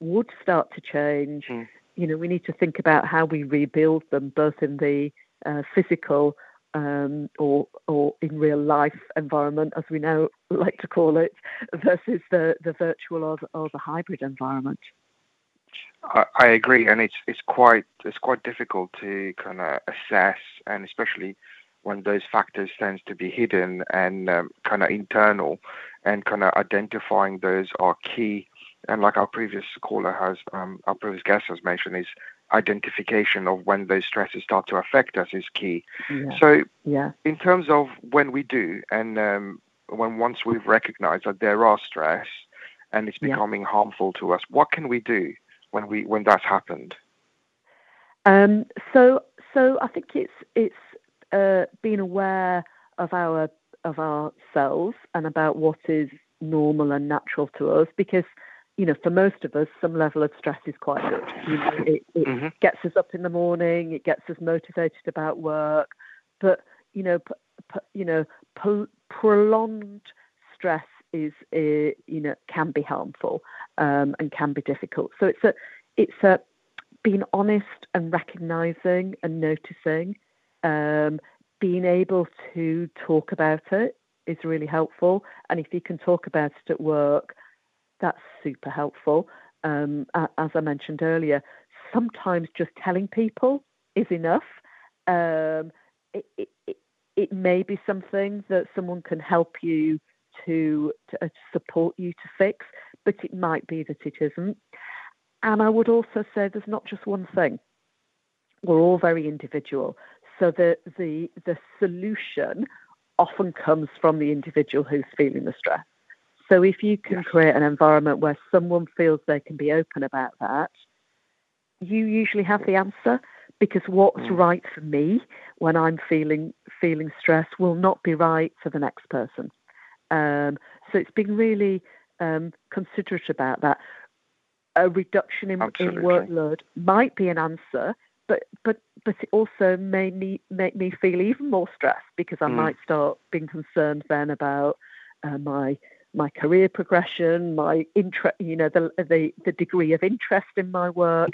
would start to change. Mm. You know, we need to think about how we rebuild them, both in the uh, physical um, or or in real life environment, as we now [laughs] like to call it, versus the, the virtual or the, or the hybrid environment. I, I agree, and it's it's quite it's quite difficult to kind of assess, and especially when those factors tends to be hidden and um, kind of internal, and kind of identifying those are key. And like our previous caller has, um, our previous guest has mentioned, is identification of when those stresses start to affect us is key. Yeah. So, Yeah. in terms of when we do, and um, when once we've recognized that there are stress and it's Yeah. becoming harmful to us, what can we do when we when that's happened? Um, so, so I think it's it's uh, being aware of our of ourselves and about what is normal and natural to us, because you know, for most of us, some level of stress is quite good. You know, it, it Mhm. gets us up in the morning, it gets us motivated about work, but you know, p- p- you know, p- prolonged stress is, uh, you know, can be harmful um, and can be difficult. So it's a it's a being honest and recognizing and noticing, um, being able to talk about it is really helpful. And if you can talk about it at work, that's super helpful. Um, as I mentioned earlier, sometimes just telling people is enough. Um, it, it, it, may be something that someone can help you to, to uh, support you to fix, but it might be that it isn't. And I would also say there's not just one thing. We're all very individual. So the the the solution often comes from the individual who's feeling the stress. So if you can create an environment where someone feels they can be open about that, you usually have the answer because what's Mm. right for me when I'm feeling feeling stress will not be right for the next person. Um, so it's been really um, considerate about that. A reduction in, in workload might be an answer, but but but it also may me, make me feel even more stressed because I Mm. might start being concerned then about uh, my my career progression, my interest, you know, the the the degree of interest in my work.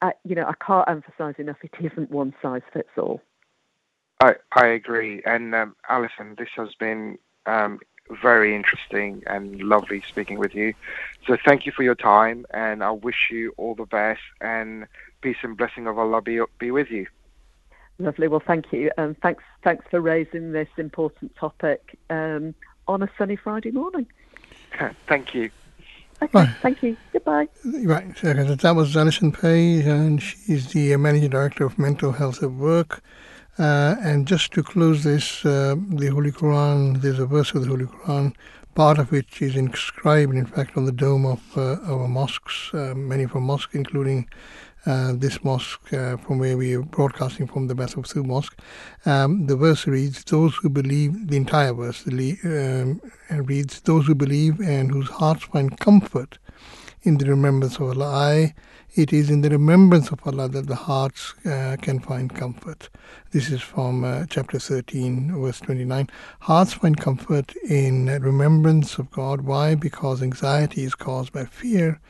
Uh, you know, I can't emphasise enough. It isn't one size fits all. I I agree, and um, Alison, this has been um, very interesting and lovely speaking with you. So thank you for your time, and I wish you all the best and peace and blessing of Allah be be with you. Lovely. Well, thank you, and thanks thanks for raising this important topic um, on a sunny Friday morning. thank you. Okay, Right. thank you. Goodbye. Right, so that was Alison Page, and she's the Managing Director of Mental Health at Work. Uh, and just to close this, uh, the Holy Quran, there's a verse of the Holy Quran, part of which is inscribed, in fact, on the dome of uh, our mosques, uh, many of our mosques, including uh, this mosque uh, from where we are broadcasting from the Beth of Mosque. Um, the verse reads, Those who believe, the entire verse um, reads, Those who believe and whose hearts find comfort in the remembrance of Allah. I, it is in the remembrance of Allah that the hearts uh, can find comfort. This is from uh, chapter 13, verse 29. Hearts find comfort in remembrance of God. Why? Because anxiety is caused by fear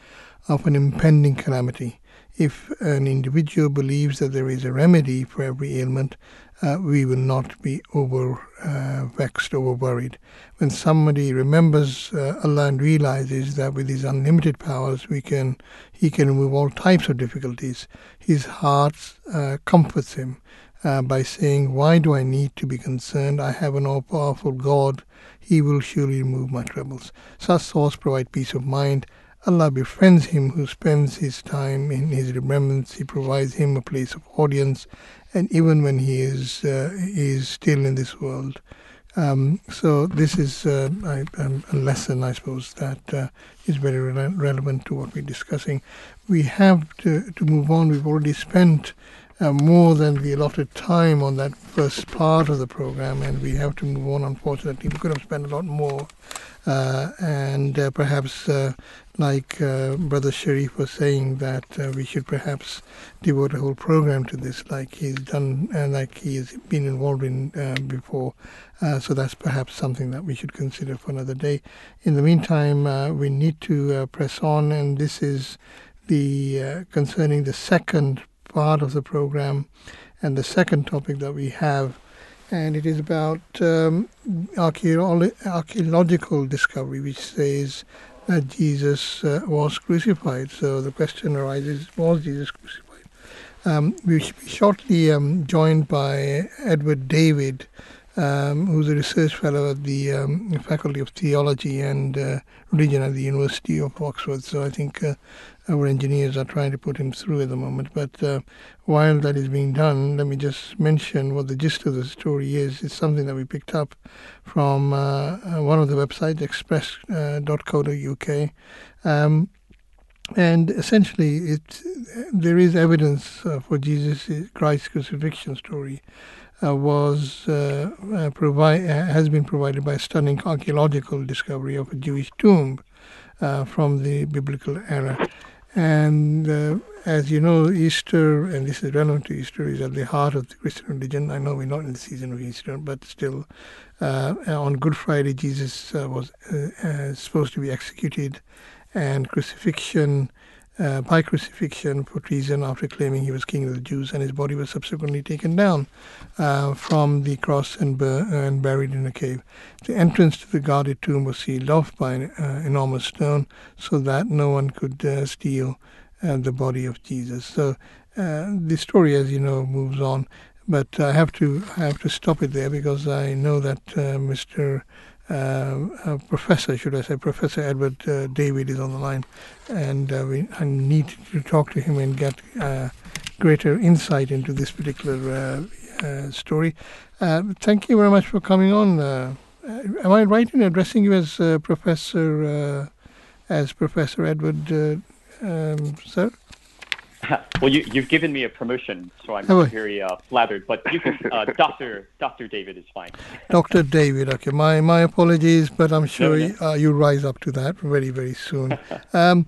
of an impending calamity. If an individual believes that there is a remedy for every ailment, uh, we will not be over uh, vexed, over worried. When somebody remembers uh, Allah and realizes that with His unlimited powers, we can, He can remove all types of difficulties, his heart uh, comforts him uh, by saying, "Why do I need to be concerned? I have an all-powerful God. He will surely remove my troubles." Such thoughts provide peace of mind. Allah befriends him who spends his time in his remembrance. He provides him a place of audience, and even when he is uh, he is still in this world. Um, so this is uh, um, a lesson, I suppose, that uh, is very rele- relevant to what we're discussing. We have to, to move on. We've already spent uh, more than the allotted time on that first part of the program, and we have to move on. Unfortunately, we could have spent a lot more, uh, and uh, perhaps, uh, like uh, Brother Sharif was saying, that uh, we should perhaps devote a whole program to this, like he's done, and like he's been involved in uh, before. Uh, so that's perhaps something that we should consider for another day. In the meantime, uh, we need to uh, press on, and this is the uh, concerning the second part of the program and the second topic that we have, and it is about um, archaeological discovery, which says that Jesus uh, was crucified. So the question arises: Was Jesus crucified? Um, we will be shortly um, joined by Edward David, um, who's a research fellow at the um, Faculty of Theology and uh, Religion at the University of Oxford. So I think uh, our engineers are trying to put him through at the moment. But uh, while that is being done, let me just mention what the gist of the story is. It's something that we picked up from uh, uh, one of the websites, express.co.uk. Um, and essentially, it there is evidence uh, for Jesus Christ's crucifixion story uh, was uh, uh provide has been provided by a stunning archaeological discovery of a Jewish tomb uh, from the biblical era. And uh, as you know, Easter, and this is relevant to Easter, is at the heart of the Christian religion. I know we're not in the season of Easter, but still, uh, on Good Friday, Jesus uh, was uh, supposed to be executed, and crucifixion uh, by crucifixion for treason after claiming he was king of the Jews, and his body was subsequently taken down uh, from the cross and, bur- and, buried in a cave. The entrance to the guarded tomb was sealed off by an uh, enormous stone so that no one could uh, steal uh, the body of Jesus. So uh, the story, as you know, moves on. But I have to I have to stop it there because I know that Mr. Uh, uh, professor, should I say, Professor Edward uh, David is on the line, and uh, we I need to talk to him and get uh, greater insight into this particular uh, story. thank you very much for coming on. am I right in addressing you as Professor as Professor Edward, um, sir? [laughs] well, you, have given me a promotion, so I'm oh, very uh, flattered. But you can, uh, [laughs] Doctor Doctor David is fine. Doctor David, okay. My my apologies, but I'm sure no, no. Uh, you rise up to that very very soon. [laughs] um,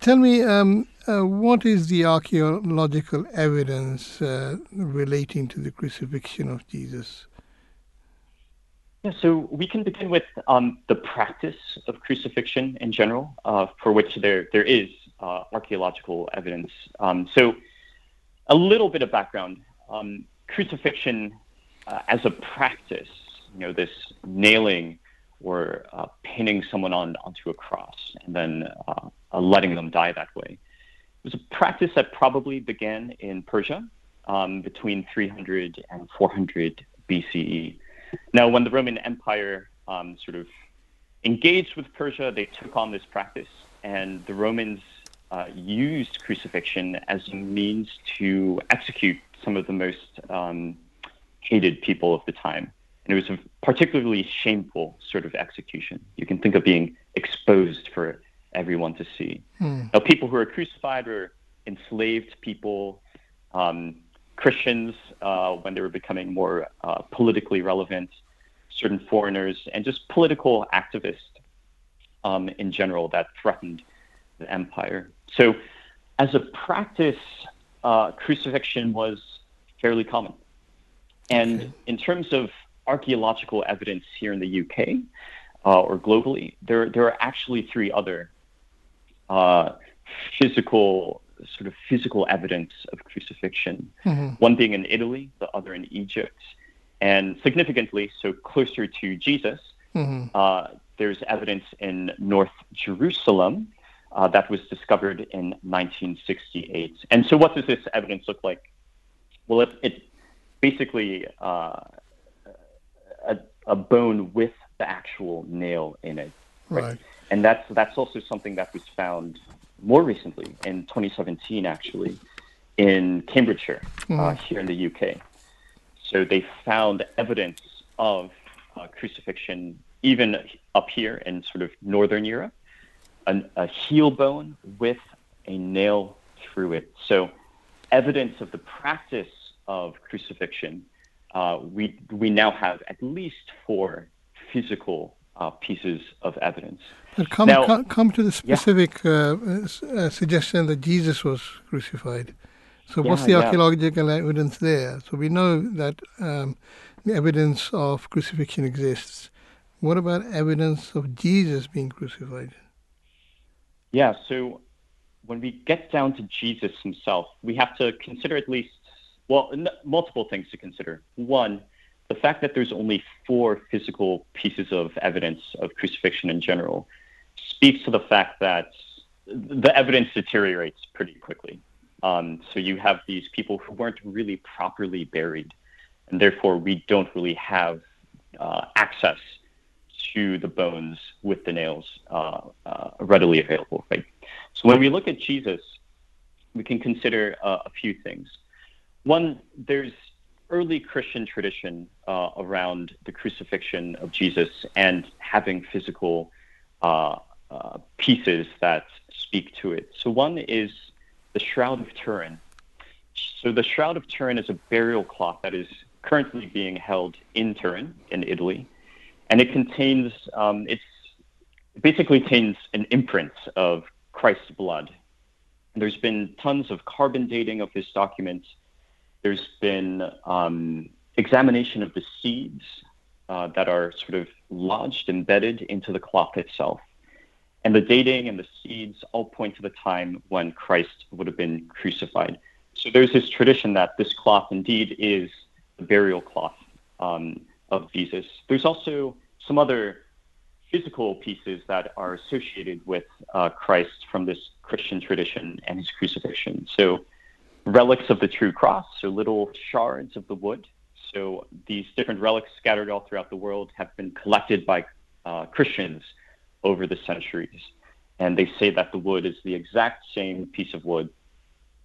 tell me, um, uh, what is the archaeological evidence uh, relating to the crucifixion of Jesus? Yeah, so we can begin with um, the practice of crucifixion in general, uh, for which there there is uh, archaeological evidence. Um, so, a little bit of background: um, crucifixion uh, as a practice, you know, this nailing or uh, pinning someone on onto a cross and then uh, uh, letting them die that way. It was a practice that probably began in Persia um, between 300 and 400 BCE. Now, when the Roman Empire um, sort of engaged with Persia, they took on this practice, and the Romans uh, used crucifixion as a means to execute some of the most um, hated people of the time. And it was a particularly shameful sort of execution. You can think of being exposed for everyone to see. Hmm. Now, people who are crucified were enslaved people, um, Christians uh, when they were becoming more uh, politically relevant, certain foreigners, and just political activists um, in general that threatened the empire. So, as a practice, uh, crucifixion was fairly common. And okay. in terms of archaeological evidence here in the UK uh, or globally, there, there are actually three other uh, physical sort of physical evidence of crucifixion. Mm-hmm. One being in Italy, the other in Egypt, and significantly, so closer to Jesus, mm-hmm. uh, there's evidence in North Jerusalem uh, that was discovered in 1968. And so, what does this evidence look like? Well, it, it basically uh, a, a, bone with the actual nail in it, right? right? And that's that's also something that was found more recently in 2017, actually, in Cambridgeshire, mm. uh, here in the UK. So they found evidence of uh, crucifixion even up here in sort of northern Europe an, a heel bone with a nail through it. So, evidence of the practice of crucifixion. Uh, we we now have at least four physical uh, pieces of evidence. But come now, come, come, to the specific yeah. uh, uh suggestion that Jesus was crucified. So, yeah, what's the archaeological yeah. evidence there? So we know that um, the evidence of crucifixion exists. What about evidence of Jesus being crucified? Yeah, so when we get down to Jesus himself, we have to consider at least, well, n- multiple things to consider. One, the fact that there's only four physical pieces of evidence of crucifixion in general speaks to the fact that the evidence deteriorates pretty quickly. Um, so you have these people who weren't really properly buried, and therefore we don't really have uh, access to the bones with the nails uh, uh, readily available. Right. So when we look at Jesus, we can consider uh, a few things. One, there's early Christian tradition uh, around the crucifixion of Jesus and having physical uh, uh, pieces that speak to it. So one is the Shroud of Turin. So the Shroud of Turin is a burial cloth that is currently being held in Turin, in Italy, and it contains um, it's it basically contains an imprint of Christ's blood. There's been tons of carbon dating of this document there's been um, examination of the seeds uh, that are sort of lodged, embedded into the cloth itself. And the dating and the seeds all point to the time when Christ would have been crucified. So there's this tradition that this cloth indeed is the burial cloth um, of Jesus. There's also some other physical pieces that are associated with uh, Christ from this Christian tradition and his crucifixion. So relics of the true cross, so little shards of the wood. So these different relics scattered all throughout the world have been collected by uh, Christians over the centuries. And they say that the wood is the exact same piece of wood,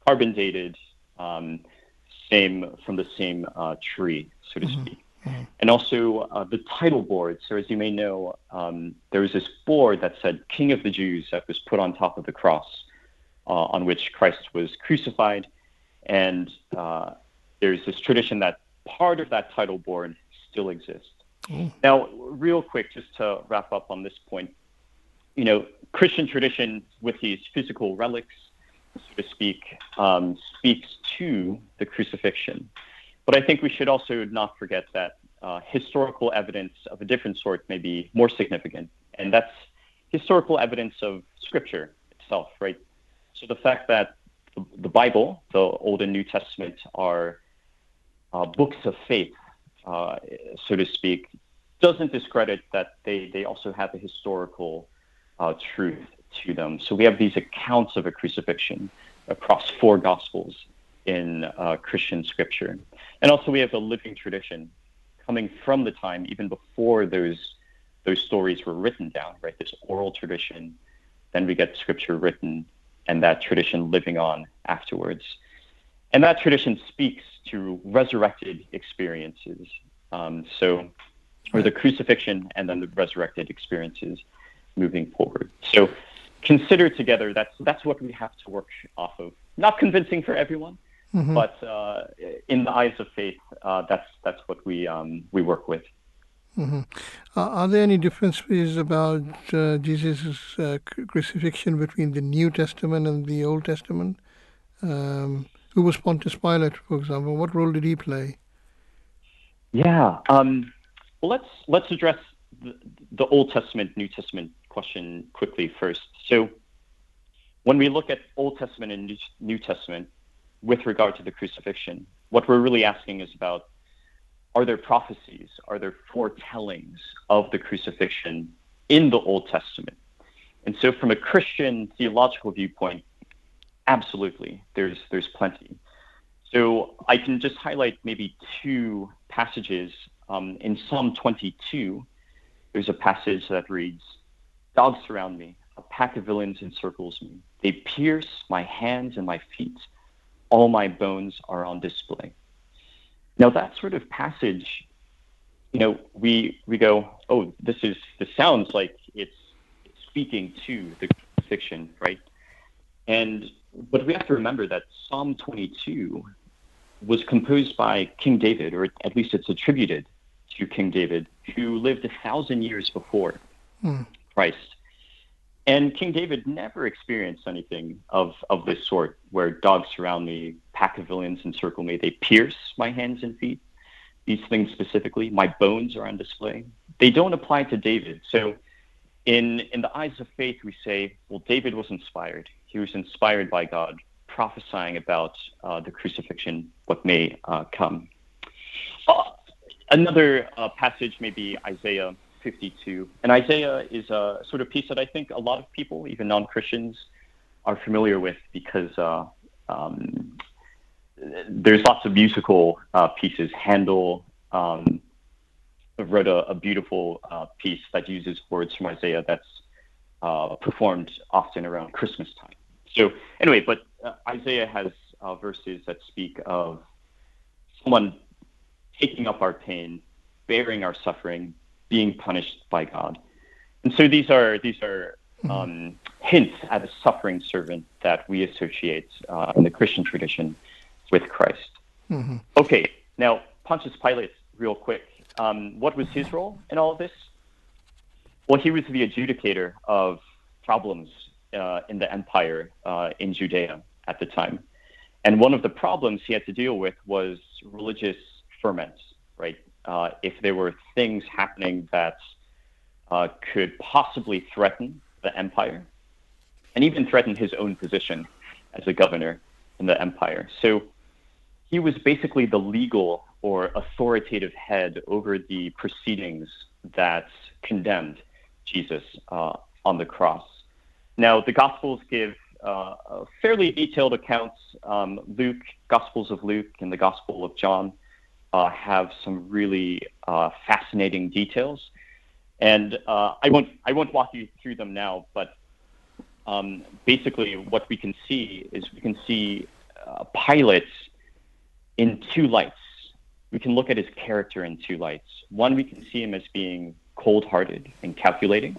carbon dated, um, same from the same uh, tree, so to mm-hmm. speak. Mm-hmm. And also uh, the title board. So, as you may know, um, there was this board that said King of the Jews that was put on top of the cross uh, on which Christ was crucified. And uh, there's this tradition that part of that title board still exists. Mm. Now, real quick, just to wrap up on this point, you know, Christian tradition with these physical relics, so to speak, um, speaks to the crucifixion. But I think we should also not forget that uh, historical evidence of a different sort may be more significant, and that's historical evidence of Scripture itself, right? So the fact that the, Bible, the Old and New Testament, are uh, books of faith, uh, so to speak, doesn't discredit that they, they also have a historical uh, truth to them. So we have these accounts of a crucifixion across four Gospels in uh, Christian scripture. And also we have a living tradition coming from the time even before those those stories were written down, right? This oral tradition. Then we get scripture written and that tradition living on afterwards. And that tradition speaks to resurrected experiences. Um, so, or the crucifixion and then the resurrected experiences moving forward. So, consider together that's that's what we have to work off of. Not convincing for everyone, mm-hmm. but uh, in the eyes of faith, uh, that's that's what we um, we work with. Mm-hmm. Uh, are there any differences about uh, Jesus' uh, crucifixion between the New Testament and the Old Testament? Um, who was Pontius Pilate, for example? What role did he play? Yeah. Um, well, let's let's address the, the Old Testament, New Testament question quickly first. So, when we look at Old Testament and New Testament with regard to the crucifixion, what we're really asking is about are there prophecies? Are there foretellings of the crucifixion in the Old Testament? And so, from a Christian theological viewpoint, absolutely, there's there's plenty. So I can just highlight maybe two passages. Um, in Psalm 22, there's a passage that reads, "Dogs surround me; a pack of villains encircles me. They pierce my hands and my feet; all my bones are on display." Now that sort of passage, you know, we we go, oh, this is this sounds like it's speaking to the fiction, right? And but we have to remember that Psalm 22 was composed by King David, or at least it's attributed to King David, who lived a thousand years before hmm. Christ. And King David never experienced anything of, of this sort, where dogs surround me, pack of villains encircle me, they pierce my hands and feet. These things specifically, my bones are on display. They don't apply to David. So, in, in the eyes of faith, we say, well, David was inspired. He was inspired by God, prophesying about uh, the crucifixion, what may uh, come. Uh, another passage, maybe Isaiah 52. And Isaiah is a sort of piece that I think a lot of people, even non Christians, are familiar with because uh, um, there's lots of musical uh, pieces. Handel um, wrote a, a beautiful uh, piece that uses words from Isaiah that's uh, performed often around Christmas time. So, anyway, but uh, Isaiah has uh, verses that speak of someone taking up our pain, bearing our suffering, being punished by God. And so these are these are mm-hmm. um, hints at a suffering servant that we associate uh, in the Christian tradition with Christ. Mm-hmm. Okay, now Pontius Pilate, real quick. Um, what was his role in all of this? Well, he was the adjudicator of problems uh, in the empire uh, in Judea at the time. And one of the problems he had to deal with was religious ferment, right? Uh, if there were things happening that uh, could possibly threaten the empire and even threaten his own position as a governor in the empire. So he was basically the legal or authoritative head over the proceedings that condemned Jesus uh, on the cross. Now, the Gospels give uh, fairly detailed accounts. Um, Luke, Gospels of Luke, and the Gospel of John uh, have some really uh, fascinating details. And uh, I won't I won't walk you through them now, but um, basically what we can see is we can see uh, Pilate in two lights. We can look at his character in two lights. One, we can see him as being cold-hearted and calculating.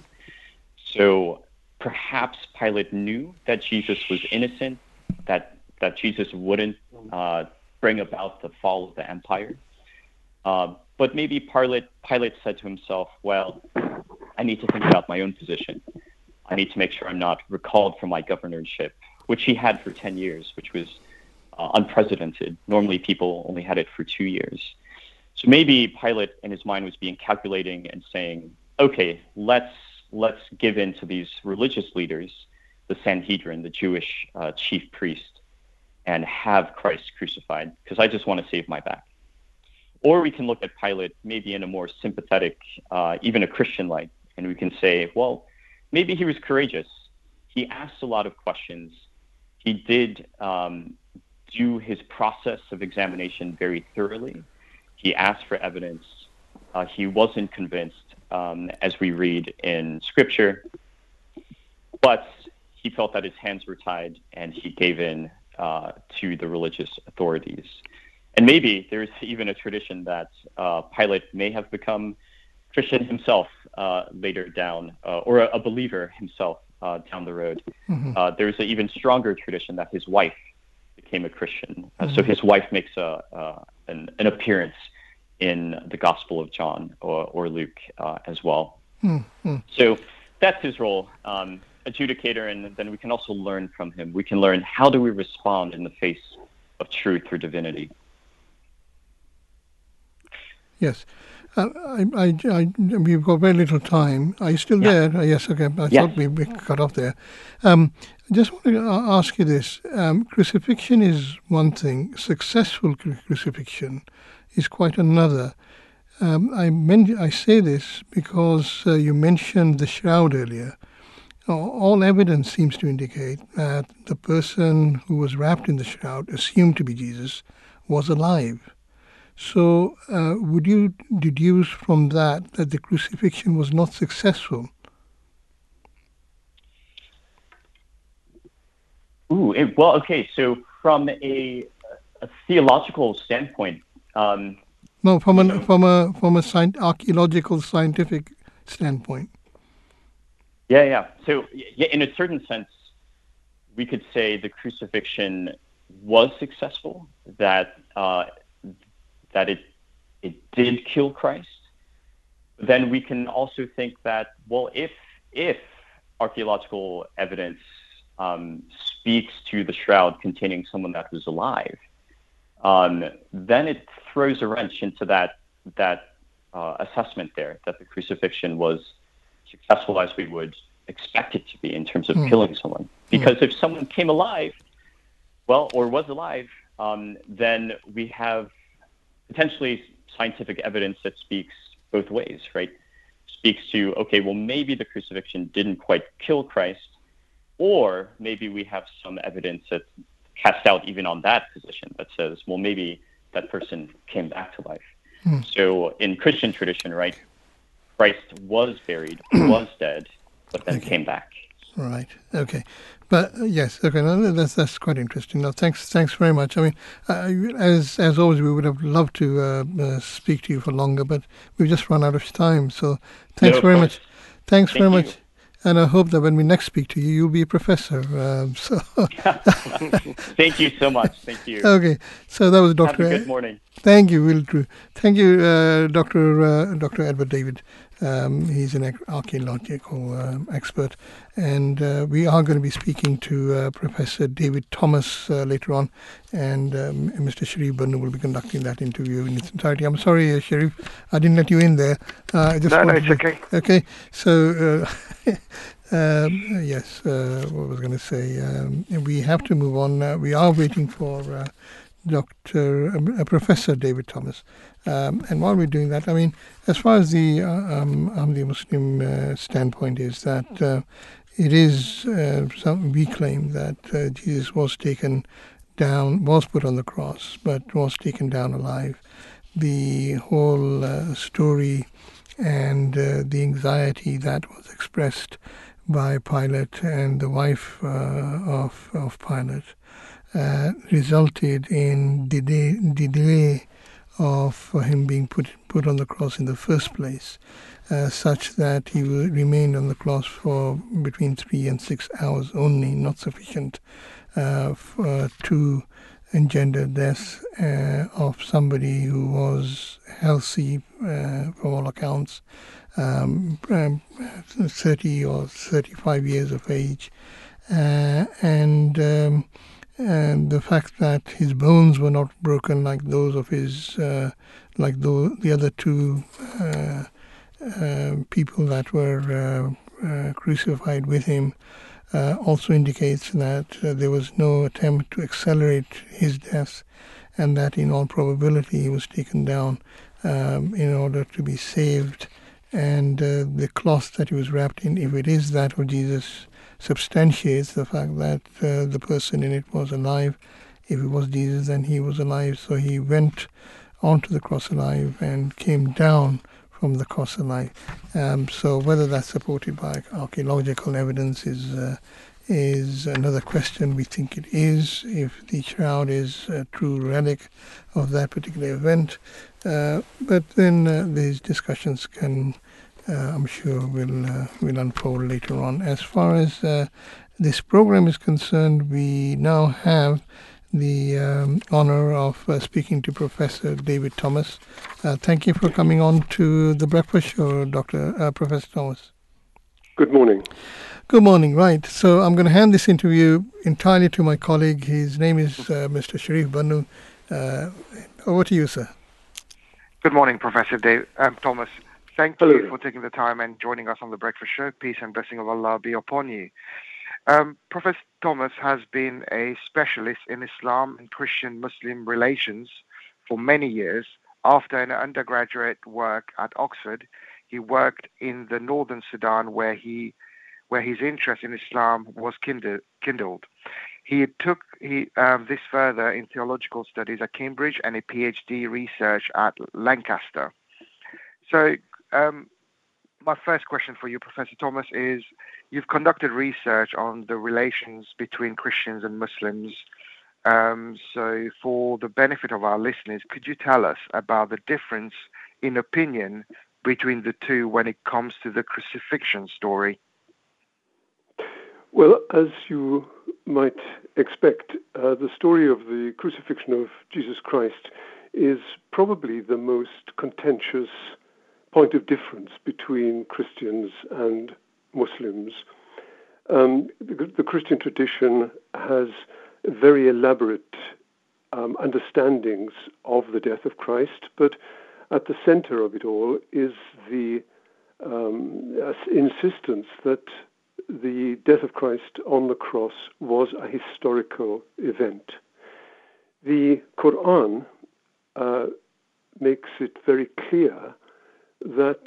So perhaps Pilate knew that Jesus was innocent, that that Jesus wouldn't uh, bring about the fall of the empire. Uh, but maybe Pilate, Pilate said to himself, "Well, I need to think about my own position. I need to make sure I'm not recalled from my governorship, which he had for 10 years, which was uh, unprecedented. Normally, people only had it for two years. So maybe Pilate, in his mind, was being calculating and saying, "Okay, let's let's give in to these religious leaders, the Sanhedrin, the Jewish uh, chief priest, and have Christ crucified, because I just want to save my back." Or we can look at Pilate maybe in a more sympathetic, uh, even a Christian light, and we can say, well, maybe he was courageous. He asked a lot of questions. He did um, do his process of examination very thoroughly. He asked for evidence. Uh, he wasn't convinced, um, as we read in Scripture, but he felt that his hands were tied and he gave in uh, to the religious authorities. And maybe there's even a tradition that uh, Pilate may have become Christian himself uh, later down, uh, or a, a, believer himself uh, down the road. Mm-hmm. Uh, there's an even stronger tradition that his wife became a Christian. Uh, mm-hmm. So his wife makes a, an, an, appearance in the Gospel of John or, or Luke as well. Mm-hmm. So that's his role. Um, adjudicator, and then we can also learn from him. We can learn how do we respond in the face of truth or divinity. Yes. Uh, I, I, I, we've got very little time. Are you still yeah. there? Uh, yes, okay. I thought we, we cut off there. Um, I just want to ask you this. Um, crucifixion is one thing. Successful crucifixion is quite another. Um, I, men- I say this because uh, you mentioned the shroud earlier. All evidence seems to indicate that the person who was wrapped in the shroud, assumed to be Jesus, was alive. So, uh, would you deduce from that that the crucifixion was not successful? Ooh, it, well, okay. So, from a, a theological standpoint, um, no, from a from a from a sci- archaeological scientific standpoint. Yeah, yeah. So, yeah, in a certain sense, we could say the crucifixion was successful. That uh, that it it did kill Christ, then we can also think that well, if if archaeological evidence um, speaks to the shroud containing someone that was alive, um, then it throws a wrench into that that uh, assessment there that the crucifixion was successful as we would expect it to be in terms of mm. killing someone. Because mm. if someone came alive, well, or was alive, um, then we have potentially scientific evidence that speaks both ways, right? speaks to okay, well maybe the crucifixion didn't quite kill Christ, or maybe we have some evidence that casts out even on that position that says, well maybe that person came back to life. Hmm. So in Christian tradition, right, Christ was buried, [clears throat] was dead, but then okay. came back. Right. Okay. But uh, yes, okay, no, that's that's quite interesting. No, thanks, thanks very much. I mean, uh, as as always, we would have loved to uh, uh, speak to you for longer, but we've just run out of time. So, thanks no, very much. Thanks Thank very you. much. And I hope that when we next speak to you, you'll be a professor. Um, [laughs] so, [laughs] thank you so much. Thank you. Okay, so that was Doctor. good morning. Thank you, Will Drew. Thank you, uh, Doctor uh, Doctor Edward David. Um, he's an archaeological um, expert, and uh, we are going to be speaking to uh, Professor David Thomas uh, later on, and um, Mr. Sharif Bannu will be conducting that interview in its entirety. I'm sorry, uh, Sharif, I didn't let you in there. Uh, just no, no, it's okay. Okay, so. [laughs] Um, yes, uh, what was going to say? Um, we have to move on. Uh, we are waiting for uh, Dr. Professor David Thomas. Um, and while we're doing that, I mean, as far as the uh, um, Ahmadi Muslim uh, standpoint is that uh, it is, uh, we claim that uh, Jesus was taken down, was put on the cross, but was taken down alive. The whole uh, story and the anxiety that was expressed by Pilate and the wife of, of Pilate resulted in delay, delay of him being put put on the cross in the first place, uh, such that he remained on the cross for between three and six hours only, not sufficient uh, for, to engender death uh, of somebody who was healthy uh, from all accounts, um, um, 30 or 35 years of age, uh, and um, and the fact that his bones were not broken like those of his, uh, like the, the other two uh, uh, people that were uh, uh, crucified with him, uh, also indicates that there was no attempt to accelerate his death, and that in all probability he was taken down um, in order to be saved. And the cloth that he was wrapped in, if it is that of Jesus, substantiates the fact that uh, the person in it was alive. If it was Jesus, then he was alive. So he went onto the cross alive and came down from the cross alive. Um, so whether that's supported by archaeological evidence is uh, is another question. We think it is. If the shroud is a true relic of that particular event, uh, but then uh, these discussions can I'm sure will uh, will unfold later on. As far as uh, this program is concerned, we now have the um, honor of uh, speaking to Professor David Thomas. Uh, thank you for coming on to the breakfast show, Dr. Uh, Professor Thomas. Good morning. Good morning. Right. So I'm going to hand this interview entirely to my colleague. His name is Mr. Sharif Bannu. over to you, sir. Good morning, Professor Dave, um, Thomas. Thank Hello. you for taking the time and joining us on the Breakfast Show. Peace and blessing of Allah be upon you. Um, Professor Thomas has been a specialist in Islam and Christian Muslim relations for many years. After an undergraduate work at Oxford, he worked in the northern Sudan where he where his interest in Islam was kindled. He took he, um, this further in theological studies at Cambridge and a PhD research at Lancaster. So, um, my first question for you, Professor Thomas, is you've conducted research on the relations between Christians and Muslims. Um, so, for the benefit of our listeners, could you tell us about the difference in opinion between the two when it comes to the crucifixion story? Well, as you might expect, uh, the story of the crucifixion of Jesus Christ is probably the most contentious point of difference between Christians and Muslims. Um, the, the, Christian tradition has very elaborate um, understandings of the death of Christ, but at the center of it all is the um, insistence that the death of Christ on the cross was a historical event. The Quran uh, makes it very clear that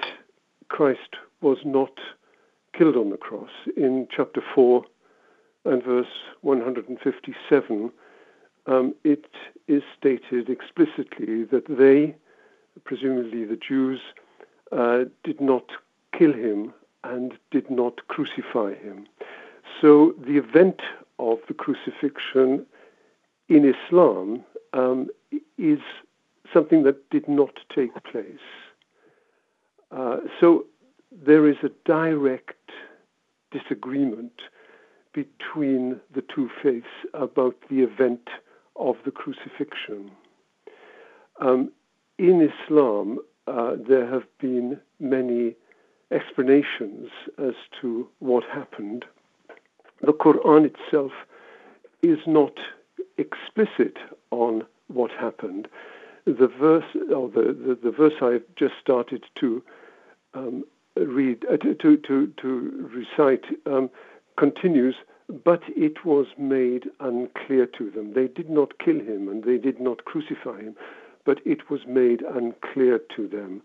Christ was not killed on the cross. In chapter 4 and verse 157, um, it is stated explicitly that they, presumably the Jews, uh, did not kill him and did not crucify him. So the event of the crucifixion in Islam um, is something that did not take place. Uh, so there is a direct disagreement between the two faiths about the event of the crucifixion. Um, in Islam, uh, there have been many explanations as to what happened. The Quran itself is not explicit on what happened. The verse, or the, the, the verse I've just started to um, read, uh, to, to, to recite, um, continues, but it was made unclear to them. They did not kill him and they did not crucify him, but it was made unclear to them.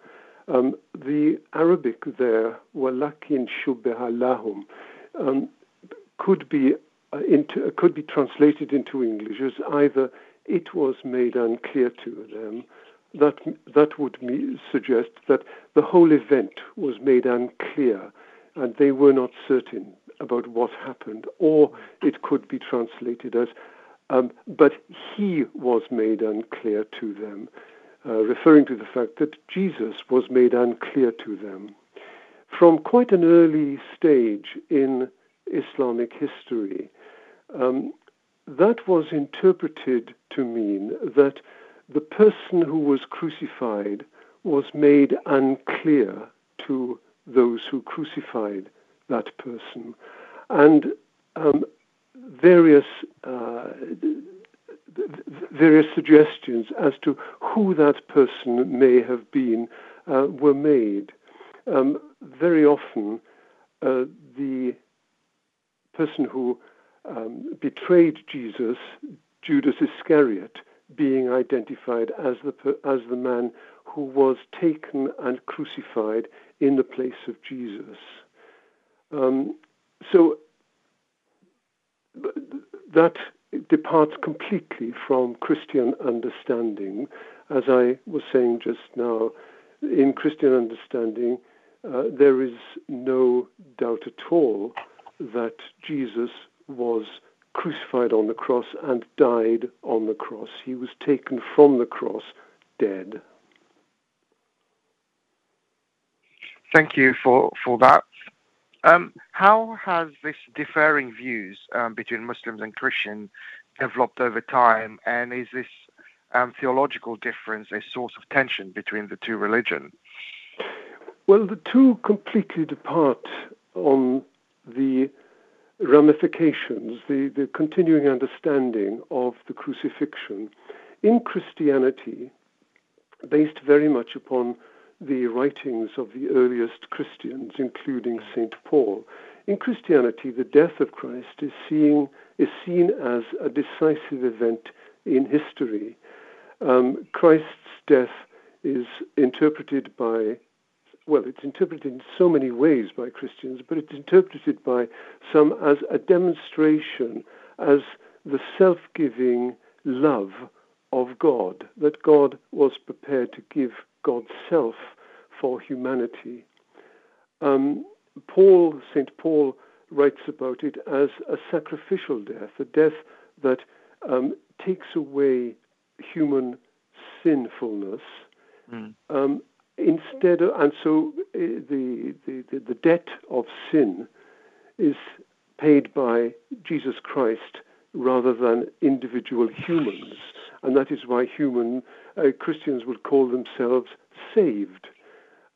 Um, the Arabic there, walakin shubbeha lahum, um, could be uh, into, could be translated into English as either it was made unclear to them. That that would suggest that the whole event was made unclear, and they were not certain about what happened. Or it could be translated as, um, but he was made unclear to them uh, referring to the fact that Jesus was made unclear to them. From quite an early stage in Islamic history, um, that was interpreted to mean that the person who was crucified was made unclear to those who crucified that person. And um, various uh, various suggestions as to who that person may have been uh, were made. Um, very often, uh, the person who um, betrayed Jesus, Judas Iscariot, being identified as the as the man who was taken and crucified in the place of Jesus. Um, so that departs completely from Christian understanding. As I was saying just now, in Christian understanding, uh, there is no doubt at all that Jesus was crucified on the cross and died on the cross. He was taken from the cross dead. Thank you for, for that. Um, how has this differing views um, between Muslims and Christians developed over time, and is this um, theological difference a source of tension between the two religions? Well, the two completely depart on the ramifications, the, the continuing understanding of the crucifixion. In Christianity, based very much upon the writings of the earliest Christians, including St. Paul. In Christianity, the death of Christ is, seeing, is seen as a decisive event in history. Um, Christ's death is interpreted by, well, it's interpreted in so many ways by Christians, but it's interpreted by some as a demonstration, as the self giving love of God, that God was prepared to give God's self for humanity. Um, Paul, St. Paul, writes about it as a sacrificial death, a death that um, takes away human sinfulness. Mm. Um, instead, of, and so uh, the, the, the debt of sin is paid by Jesus Christ rather than individual humans. And that is why human uh, Christians would call themselves saved.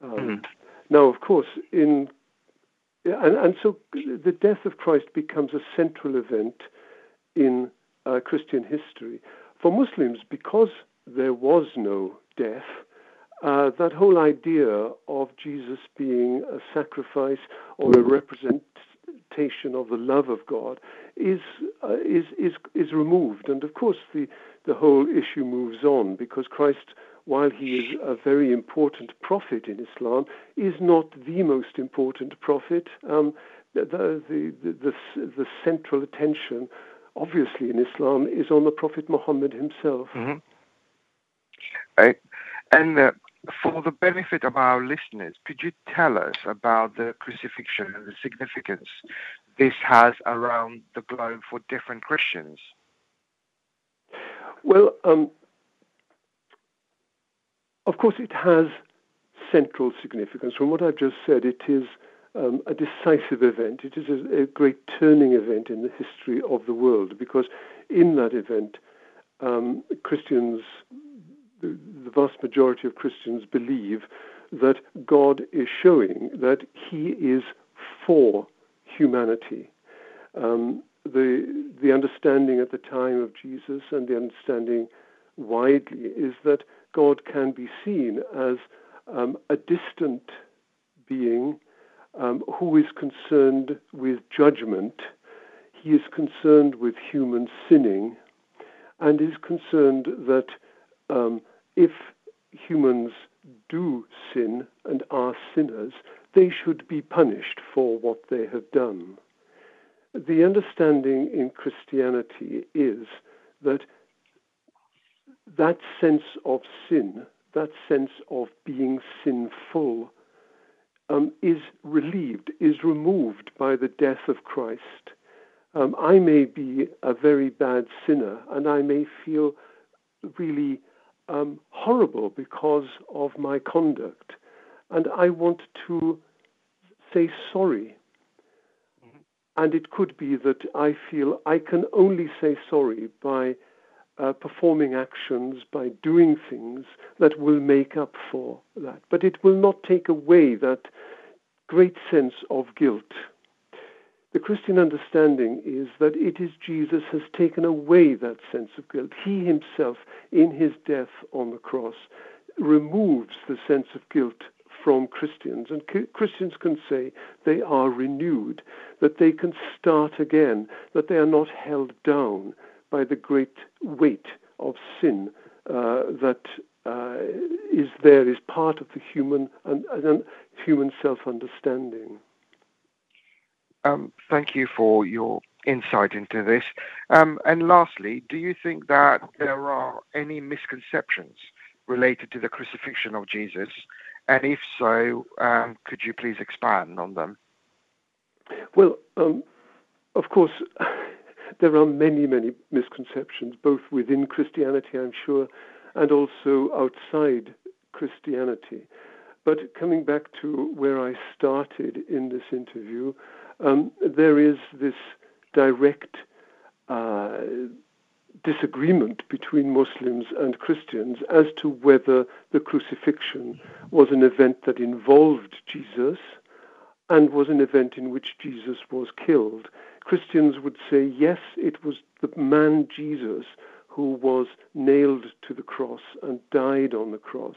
Um, mm. Now, of course, in and, and so the death of Christ becomes a central event in uh, Christian history. For Muslims, because there was no death, uh, that whole idea of Jesus being a sacrifice or a representation of the love of God is uh, is is is removed, and of course the the whole issue moves on because Christ while he is a very important prophet in Islam, is not the most important prophet. Um, the, the, the, the, central attention, obviously, in Islam is on the Prophet Muhammad himself. Mm-hmm. Right. And uh, for the benefit of our listeners, could you tell us about the crucifixion and the significance this has around the globe for different Christians? Well, um, of course, it has central significance. From what I've just said, it is um, a decisive event. It is a, a, great turning event in the history of the world because in that event, um, Christians, the, vast majority of Christians believe that God is showing that He is for humanity. Um, the the understanding at the time of Jesus and the understanding widely is that God can be seen as um, a distant being um, who is concerned with judgment. He is concerned with human sinning and is concerned that um, if humans do sin and are sinners, they should be punished for what they have done. The understanding in Christianity is that that sense of sin, that sense of being sinful, um, is relieved, is removed by the death of Christ. Um, I may be a very bad sinner and I may feel really um, horrible because of my conduct. And I want to say sorry. Mm-hmm. And it could be that I feel I can only say sorry by uh, performing actions, by doing things that will make up for that. But it will not take away that great sense of guilt. The Christian understanding is that it is Jesus has taken away that sense of guilt. He himself, in his death on the cross, removes the sense of guilt from Christians. And Christians can say they are renewed, that they can start again, that they are not held down by the great weight of sin uh, that uh, is there, is part of the human and, and human self-understanding. Um, thank you for your insight into this. Um, and lastly, do you think that there are any misconceptions related to the crucifixion of Jesus? And if so, um, could you please expand on them? Well, um, of course, [laughs] there are many, many misconceptions, both within Christianity, I'm sure, and also outside Christianity. But coming back to where I started in this interview, um, there is this direct uh, disagreement between Muslims and Christians as to whether the crucifixion was an event that involved Jesus and was an event in which Jesus was killed. Christians would say, yes, it was the man Jesus who was nailed to the cross and died on the cross.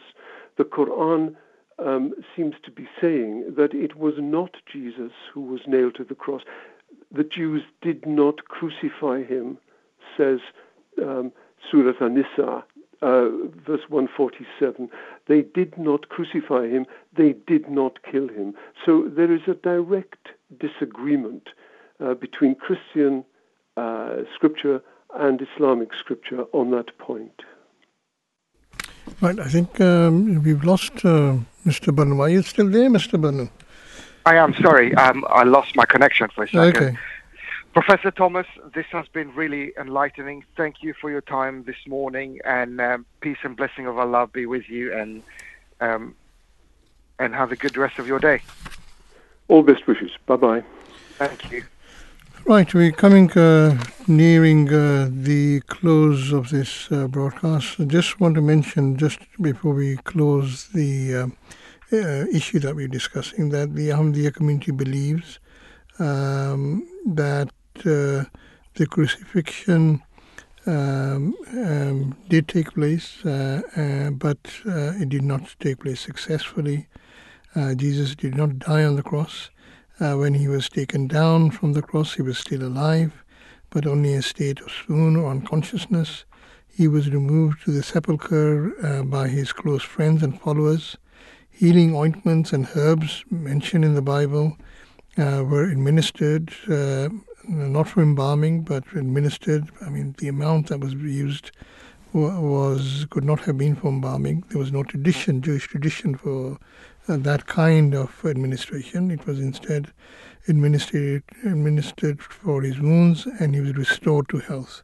The Quran um, seems to be saying that it was not Jesus who was nailed to the cross. The Jews did not crucify him, says um, Surah An-Nisa, uh, verse 147. They did not crucify him, they did not kill him. So there is a direct disagreement uh, between Christian uh, scripture and Islamic scripture on that point. Right, I think um, we've lost uh, Mr. Burnham. Are you still there, Mr. Burnham? I am sorry. Um, I lost my connection for a second. Okay. Professor Thomas, this has been really enlightening. Thank you for your time this morning, and um, peace and blessing of Allah be with you, and um, and have a good rest of your day. All best wishes. Bye bye. Thank you. Right, we're coming uh, nearing uh, the close of this uh, broadcast. I just want to mention, just before we close the uh, uh, issue that we're discussing, that the Ahmadiyya community believes um, that uh, the crucifixion um, um, did take place, but it did not take place successfully. Jesus did not die on the cross. Uh, when he was taken down from the cross, he was still alive, but only a state of swoon or unconsciousness. He was removed to the sepulchre uh, by his close friends and followers. Healing ointments and herbs mentioned in the Bible uh, were administered, uh, not for embalming, but administered. I mean, the amount that was used was could not have been for embalming. There was no tradition, Jewish tradition, for that kind of administration. It was instead administered administered for his wounds, and he was restored to health.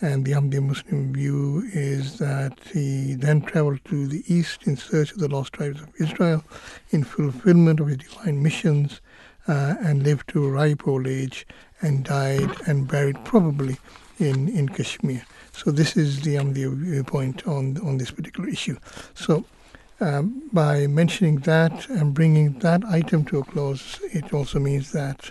And the Ahmadiyya Muslim view is that he then traveled to the east in search of the lost tribes of Israel, in fulfillment of his divine missions, uh, and lived to a ripe old age, and died and buried probably in in Kashmir. So this is the Ahmadiyya viewpoint on on this particular issue. So. Um, by mentioning that and bringing that item to a close, it also means that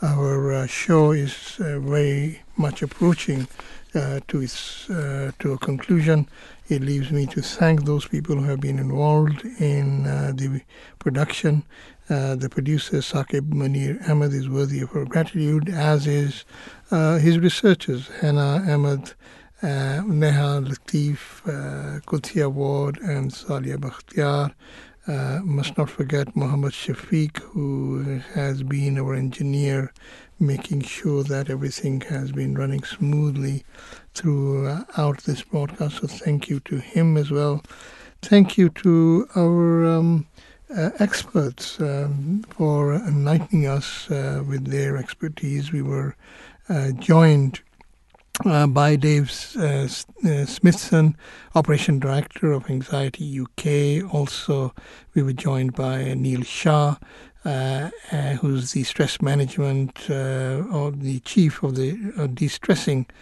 our uh, show is uh, very much approaching uh, to its uh, to a conclusion. It leaves me to thank those people who have been involved in uh, the production. Uh, the producer Saqib Munir Ahmed is worthy of our gratitude, as is his researchers Hannah Ahmed Neha Latif, uh, Kutia Ward, and Salia Bakhtiar. Uh, must not forget Muhammad Shafiq, who has been our engineer, making sure that everything has been running smoothly throughout this broadcast. So thank you to him as well. Thank you to our um, uh, experts um, for enlightening us uh, with their expertise. We were uh, joined uh, by Dave uh, uh, Smithson, Operation Director of Anxiety UK. Also, we were joined by Neil Shah, uh, uh, who's the stress management uh, or the chief of the de-stressing a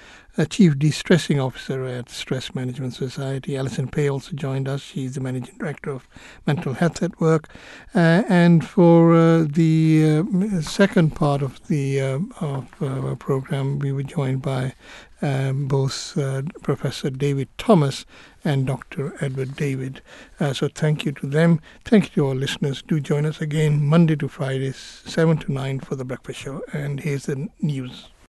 chief de-stressing officer at Stress Management Society. Alison Pay also joined us. She's the managing director of Mental Health at Work. Uh, and for uh, the uh, second part of the uh, of our program, we were joined by um, both uh, Professor David Thomas and Dr. Edward David. Uh, so thank you to them. Thank you to all listeners. Do join us again Monday to Friday, 7 to 9 for the breakfast show. And here's the news.